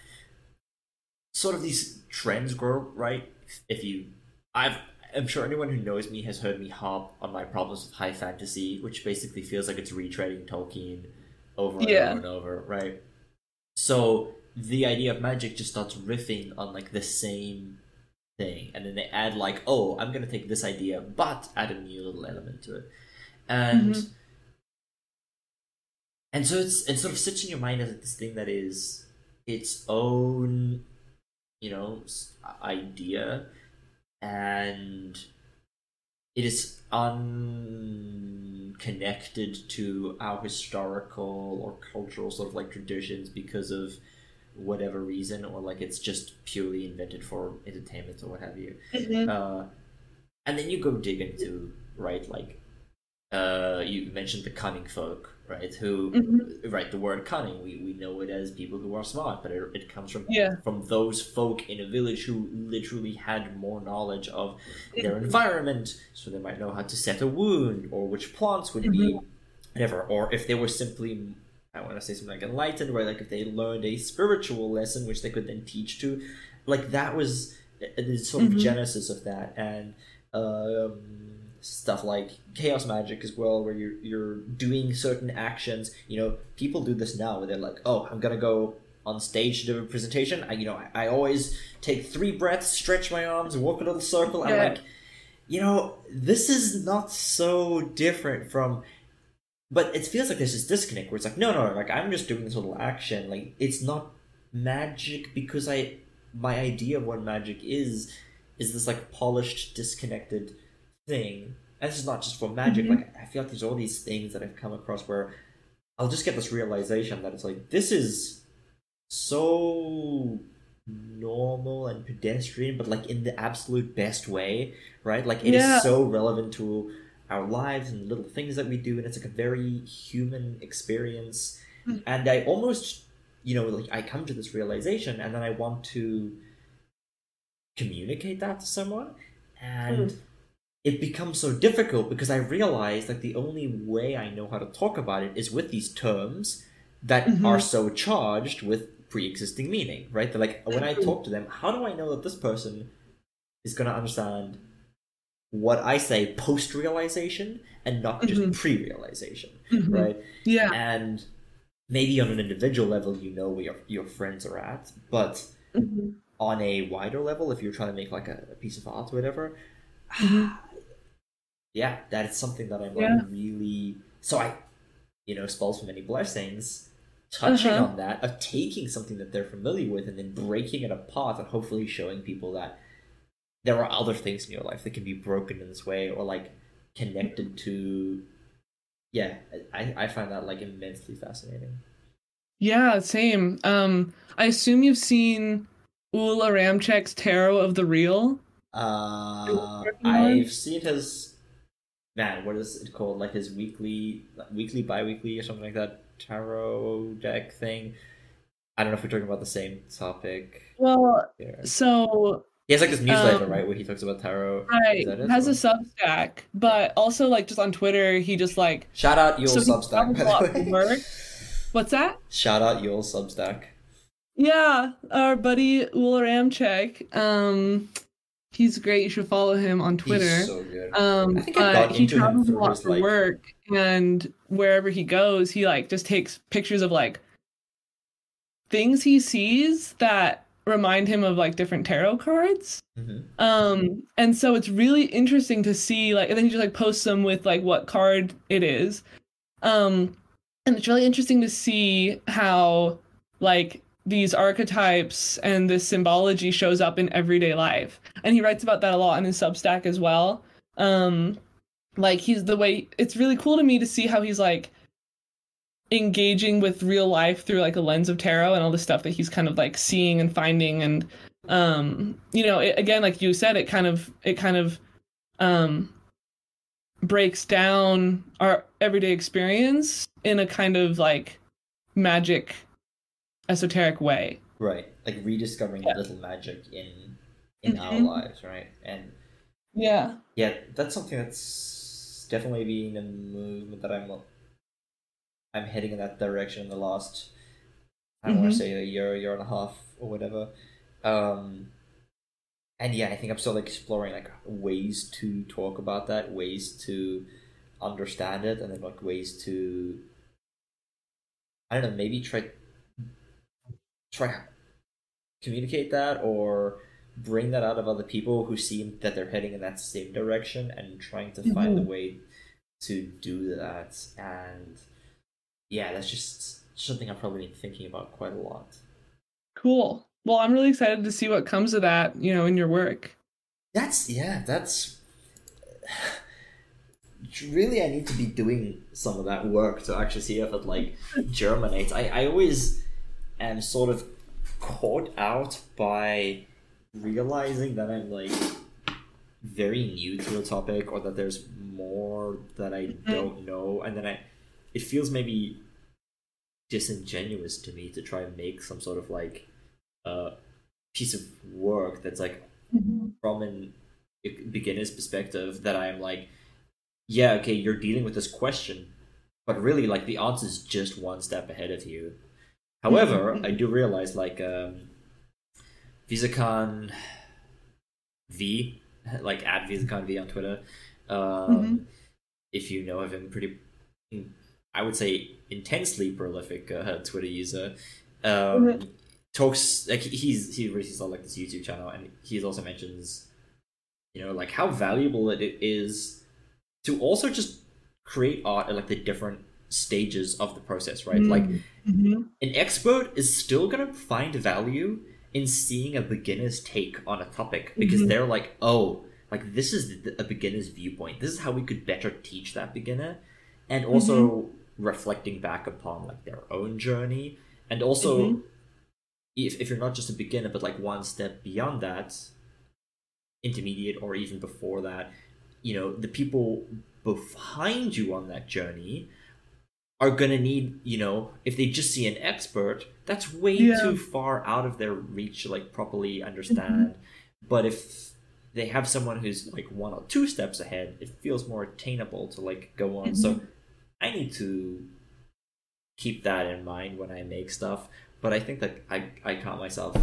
[SPEAKER 1] sort of these trends grow, right? If you, I've I'm sure anyone who knows me has heard me harp on my problems with high fantasy, which basically feels like it's retreading Tolkien over and over and over, right? So the idea of magic just starts riffing on like the same thing, and then they add like, oh, I'm gonna take this idea, but add a new little element to it, and mm-hmm. and so it's it sort of sits in your mind as like this thing that is its own, you know, idea and it is unconnected to our historical or cultural sort of like traditions because of whatever reason or like it's just purely invented for entertainment or what have you mm-hmm. uh, and then you go dig into right like uh, you mentioned the cunning folk right? Who, mm-hmm. right? The word cunning, we, we know it as people who are smart, but it, it comes from
[SPEAKER 2] yeah.
[SPEAKER 1] from those folk in a village who literally had more knowledge of their mm-hmm. environment, so they might know how to set a wound or which plants would mm-hmm. be, whatever. Or if they were simply, I want to say something like enlightened, right? like if they learned a spiritual lesson which they could then teach to, like that was the sort of mm-hmm. genesis of that, and. Um, stuff like chaos magic as well where you're you're doing certain actions. You know people do this now where they're like oh i'm gonna go on stage to do a presentation. I you know i, I always take three breaths stretch my arms walk a little circle. Yeah. i'm like you know this is not so different from but it feels like there's this disconnect where it's like no no like i'm just doing this little action. Like it's not magic because i my idea of what magic is is this like polished disconnected thing. And this is not just for magic. Mm-hmm. Like I feel like there's all these things that I've come across where I'll just get this realization that it's like this is so normal and pedestrian, but like in the absolute best way, right? Like it yeah. is so relevant to our lives and little things that we do, and it's like a very human experience. Mm. And I almost, you know, like I come to this realization, and then I want to communicate that to someone, and. Mm it becomes so difficult because I realize that the only way I know how to talk about it is with these terms that mm-hmm. are so charged with pre-existing meaning, right? They're like when I talk to them, how do I know that this person is going to understand what I say post-realization and not just mm-hmm. pre-realization, mm-hmm. right?
[SPEAKER 2] Yeah.
[SPEAKER 1] And maybe on an individual level, you know where your, your friends are at, but mm-hmm. on a wider level, if you're trying to make like a, a piece of art or whatever, mm-hmm yeah, that is something that I'm yeah. like really. So I, you know, spells for many blessings, touching uh-huh. on that of taking something that they're familiar with and then breaking it apart and hopefully showing people that there are other things in your life that can be broken in this way or like connected to. Yeah, I I find that like immensely fascinating.
[SPEAKER 2] Yeah, same. Um, I assume you've seen Uel Aramchek's Tarot of the Real.
[SPEAKER 1] Uh, I've seen his man, what is it called? Like his weekly, weekly, bi-weekly, or something like that tarot deck thing. I don't know if we're talking about the same topic.
[SPEAKER 2] Well, here. so
[SPEAKER 1] he has like this newsletter, um, right, where he talks about tarot.
[SPEAKER 2] Right, has or? a Substack, but also like just on Twitter, he just like
[SPEAKER 1] shout out your so Substack. By the way.
[SPEAKER 2] What's that?
[SPEAKER 1] Shout out your Substack.
[SPEAKER 2] Yeah, our buddy Aramchek. Um, he's great. You should follow him on Twitter.
[SPEAKER 1] He's so good.
[SPEAKER 2] Um,
[SPEAKER 1] I think I got
[SPEAKER 2] he travels a lot for
[SPEAKER 1] like-
[SPEAKER 2] work, and wherever he goes, he like just takes pictures of like things he sees that remind him of like different tarot cards.
[SPEAKER 1] Mhm.
[SPEAKER 2] Um, and so it's really interesting to see like, and then he just like posts them with like what card it is. Um, and it's really interesting to see how like these archetypes and this symbology shows up in everyday life. And he writes about that a lot in his Substack as well. Um, like he's the way it's really cool to me to see how he's like engaging with real life through like a lens of tarot and all the stuff that he's kind of like seeing and finding and um you know it, again like you said it kind of it kind of um breaks down our everyday experience in a kind of like magic esoteric way
[SPEAKER 1] Right. Like rediscovering
[SPEAKER 2] Yeah.
[SPEAKER 1] little magic in in our
[SPEAKER 2] Mhm.
[SPEAKER 1] lives, right? And
[SPEAKER 2] yeah
[SPEAKER 1] yeah, that's something that's definitely been a movement that I'm I'm heading in that direction in the last I don't want
[SPEAKER 2] Mhm.
[SPEAKER 1] to say a year, year and a half or whatever. Um and yeah, I think I'm still like, exploring like ways to talk about that, ways to understand it, and then like ways to I don't know, maybe try try communicate that or bring that out of other people who seem that they're heading in that same direction and trying to find a
[SPEAKER 2] Mhm.
[SPEAKER 1] way to do that. And yeah that's just something i've probably been thinking about quite a lot.
[SPEAKER 2] Cool. Well i'm really excited to see what comes of that you know in your work.
[SPEAKER 1] That's yeah that's really i need to be doing some of that work to actually see if it like germinates. I, I always am sort of caught out by realizing that i'm like very new to a topic or that there's more that i don't know and then i it feels maybe disingenuous to me to try and make some sort of like uh piece of work that's like from an beginner's perspective that I'm like, yeah, okay, you're dealing with this question, but really, like, the answer is just one step ahead of you. However, I do realize, like, um, Visakan V, like, at Visakan V on Twitter, um,
[SPEAKER 2] Mhm.
[SPEAKER 1] if you know of him, pretty, I would say, intensely prolific uh, Twitter user. Um,
[SPEAKER 2] Mhm.
[SPEAKER 1] talks like he's he releases on like this YouTube channel, and he also mentions, you know, like how valuable it is to also just create art at like the different stages of the process, right? Like
[SPEAKER 2] Mhm.
[SPEAKER 1] an expert is still gonna find value in seeing a beginner's take on a topic because
[SPEAKER 2] Mhm.
[SPEAKER 1] they're like, oh, like this is the, a beginner's viewpoint. This is how we could better teach that beginner, and also reflecting back upon like their own journey, and also
[SPEAKER 2] Mhm.
[SPEAKER 1] if if you're not just a beginner, but like one step beyond that, intermediate or even before that, you know, the people behind you on that journey are gonna need, you know, if they just see an expert, that's way
[SPEAKER 2] Yeah.
[SPEAKER 1] too far out of their reach to like properly mm-hmm. understand. But if they have someone who's like one or two steps ahead, it feels more attainable to like go on. So mm-hmm. I need to keep that in mind when I make stuff. But I think that I I count myself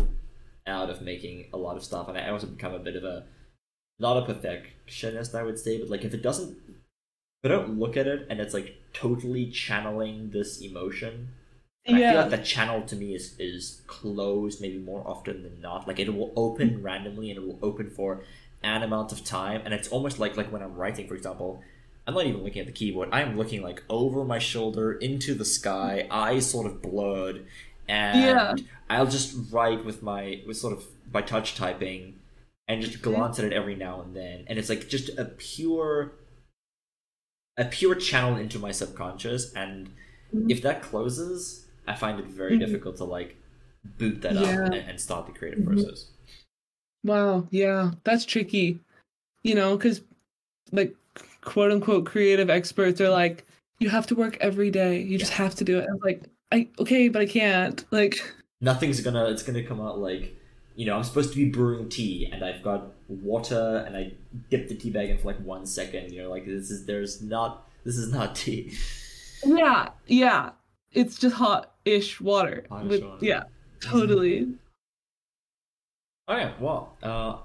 [SPEAKER 1] out of making a lot of stuff, and I also become a bit of a not a perfectionist, I would say, but like if it doesn't, I don't look at it and it's like totally channeling this emotion. and I feel like the channel to me is is closed maybe more often than not. Like it will open randomly and it will open for an amount of time, and it's almost like like when I'm writing, for example. I'm not even looking at the keyboard. I'm looking like over my shoulder into the sky, eyes sort of blurred, and
[SPEAKER 2] Yeah.
[SPEAKER 1] I'll just write with my with sort of by touch typing, and just glance at it every now and then, and it's like just a pure, a pure channel into my subconscious, and
[SPEAKER 2] Mhm.
[SPEAKER 1] if that closes, I find it very
[SPEAKER 2] Mhm.
[SPEAKER 1] difficult to like boot that
[SPEAKER 2] Yeah.
[SPEAKER 1] up and, and start the creative
[SPEAKER 2] Mhm.
[SPEAKER 1] process.
[SPEAKER 2] Wow, yeah, that's tricky. You know, because like quote unquote creative experts are like, you have to work every day. You just have to do it. I'm like, I okay, but I can't. Like,
[SPEAKER 1] Nothing's gonna. It's gonna come out like. You know, I'm supposed to be brewing tea, and I've got water, and I dip the tea bag in for like one second. You know, like this is there's not this is not tea.
[SPEAKER 2] yeah, yeah. it's just hot-ish water.
[SPEAKER 1] Hot-ish
[SPEAKER 2] with,
[SPEAKER 1] water.
[SPEAKER 2] Yeah, totally.
[SPEAKER 1] Okay, well, uh,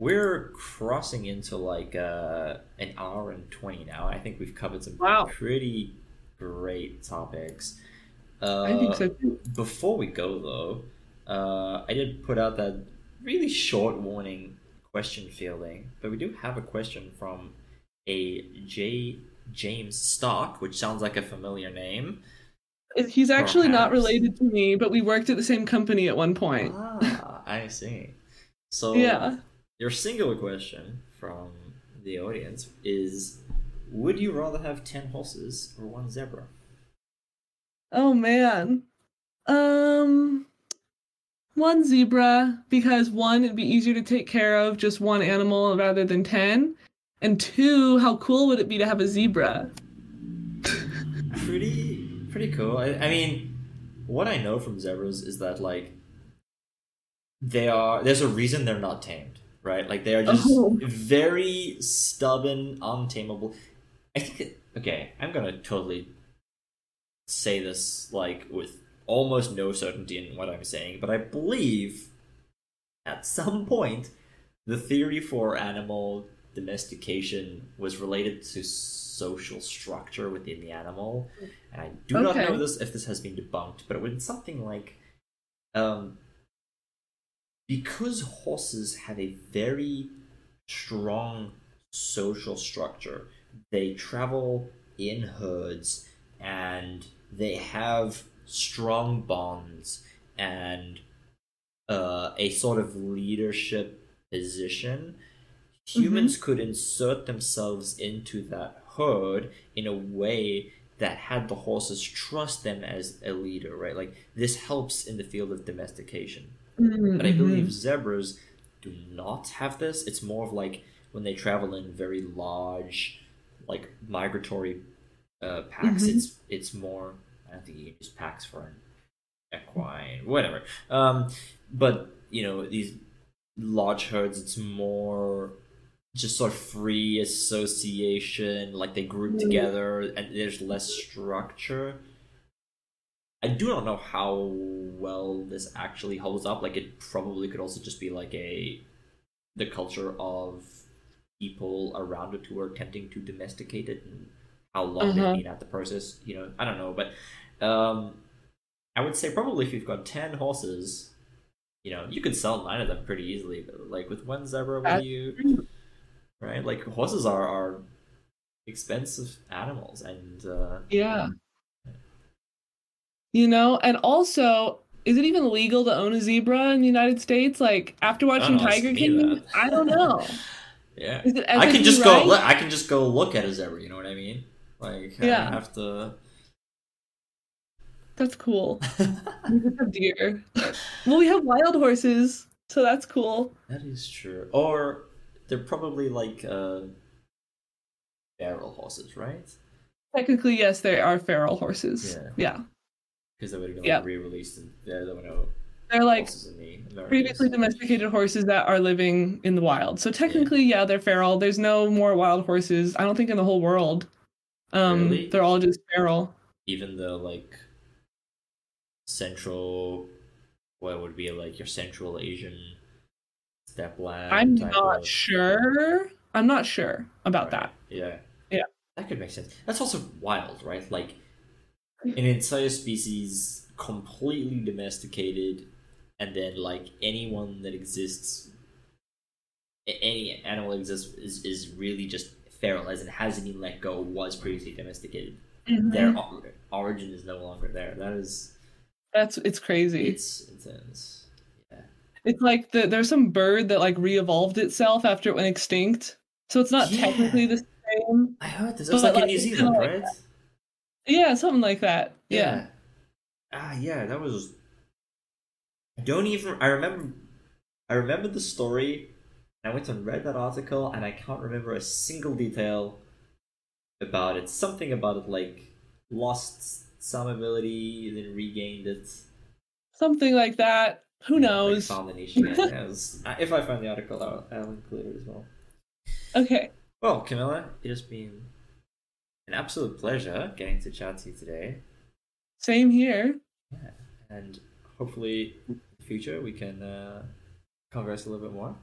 [SPEAKER 1] we're crossing into like uh, an hour and 20 now. I think we've covered some
[SPEAKER 2] Wow.
[SPEAKER 1] pretty great topics. Uh,
[SPEAKER 2] I think so too.
[SPEAKER 1] Before we go, though, uh, I did put out that really short warning question fielding, but we do have a question from a J. James Stock, which sounds like a familiar name.
[SPEAKER 2] He's actually not related to me, but we worked at the same company at one point.
[SPEAKER 1] Ah, I see. So,
[SPEAKER 2] Yeah.
[SPEAKER 1] your singular question from the audience is Would you rather have 10 horses or one zebra?
[SPEAKER 2] Oh man. Um one zebra because one it'd be easier to take care of just one animal rather than 10 and two how cool would it be to have a zebra?
[SPEAKER 1] Pretty, pretty cool. I, I mean, what I know from zebras is that, like, they are, there's a reason they're not tamed, right? Like, they are just
[SPEAKER 2] Oh.
[SPEAKER 1] very stubborn, untamable. I think, it, okay, I'm gonna totally say this, like, with almost no certainty in what I'm saying, but I believe at some point the theory for animal domestication was related to social structure within the animal. And I do not know this if this has been debunked, but it was something like um because horses have a very strong social structure, they travel in herds and they have strong bonds and uh, a sort of leadership position. Humans could insert themselves into that herd in a way that had the horses trust them as a leader, right? Like this helps in the field of domestication. But I
[SPEAKER 2] Mhm.
[SPEAKER 1] believe zebras do not have this. It's more of like when they travel in very large, like migratory uh, packs.
[SPEAKER 2] Mhm.
[SPEAKER 1] It's it's more. I think can use packs for an equine, whatever. Um, but you know these large herds. It's more just sort of free association. Like they group
[SPEAKER 2] Mm.
[SPEAKER 1] together, and there's less structure. I do not know how well this actually holds up. Like it probably could also just be like a the culture of people around it who are attempting to domesticate it and how long
[SPEAKER 2] Uh-huh.
[SPEAKER 1] they've been at the process. You know, I don't know, but um, I would say probably if you've got ten horses, you know, you could sell nine of them pretty easily. But like with one zebra, what do you right? Like horses are are expensive animals, and uh,
[SPEAKER 2] Yeah. You know, and also, is it even legal to own a zebra in the United States? Like after watching Tiger King. I don't know.
[SPEAKER 1] yeah.
[SPEAKER 2] Is it
[SPEAKER 1] I can
[SPEAKER 2] ethically
[SPEAKER 1] just go.
[SPEAKER 2] right?
[SPEAKER 1] look- I can just go look at a zebra. You know what I mean? Like I
[SPEAKER 2] Yeah.
[SPEAKER 1] don't have to.
[SPEAKER 2] That's cool. We have deer. Well, we have wild horses, so that's cool.
[SPEAKER 1] that is true. Or they're probably like uh, barrel horses, right?
[SPEAKER 2] Technically, yes, they are feral horses.
[SPEAKER 1] Yeah.
[SPEAKER 2] Yeah.
[SPEAKER 1] Because they would have been
[SPEAKER 2] Yeah.
[SPEAKER 1] like, re-released, and there there were no
[SPEAKER 2] They're like
[SPEAKER 1] the
[SPEAKER 2] previously domesticated horses that are living in the wild. So technically, yeah, they're feral. There's no more wild horses, I don't think, in the whole world. Um,
[SPEAKER 1] Really?
[SPEAKER 2] They're all just feral.
[SPEAKER 1] even the like central what would be like your central asian steppeland
[SPEAKER 2] I'm not
[SPEAKER 1] of-
[SPEAKER 2] sure. I'm not sure about
[SPEAKER 1] Right.
[SPEAKER 2] that.
[SPEAKER 1] yeah
[SPEAKER 2] Yeah.
[SPEAKER 1] that could make sense that's also wild right like an entire species completely domesticated and then like anyone that exists any animal that exists is, is really just feral as it hasn't been let go was previously domesticated
[SPEAKER 2] Mhm.
[SPEAKER 1] their origin is no longer there that is
[SPEAKER 2] That's it's crazy.
[SPEAKER 1] It's intense. Yeah.
[SPEAKER 2] It's like the, there's some bird that like re-evolved itself after it went extinct. So it's not
[SPEAKER 1] Yeah.
[SPEAKER 2] technically the same.
[SPEAKER 1] I heard this. It's like, in New Zealand,
[SPEAKER 2] like
[SPEAKER 1] right?
[SPEAKER 2] Yeah, something like that. Yeah.
[SPEAKER 1] Ah, yeah. That was. I don't even. I remember. I remember the story. I went and read that article, and I can't remember a single detail about it. Something about it, like lost some ability, then regained it.
[SPEAKER 2] Something like that. Who
[SPEAKER 1] Like,
[SPEAKER 2] knows?
[SPEAKER 1] found the niche again. Yeah, it was- uh, if I find the article, I'll, I'll include it as well.
[SPEAKER 2] Okay.
[SPEAKER 1] Well, Camilla, it has been an absolute pleasure getting to chat to you today.
[SPEAKER 2] Same here.
[SPEAKER 1] Yeah, and hopefully in the future we can uh, converse a little bit more.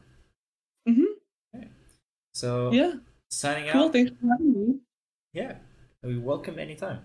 [SPEAKER 2] Mhm.
[SPEAKER 1] Okay. So
[SPEAKER 2] Yeah.
[SPEAKER 1] signing
[SPEAKER 2] Cool.
[SPEAKER 1] out.
[SPEAKER 2] Thanks for having me.
[SPEAKER 1] Yeah, we welcome anytime.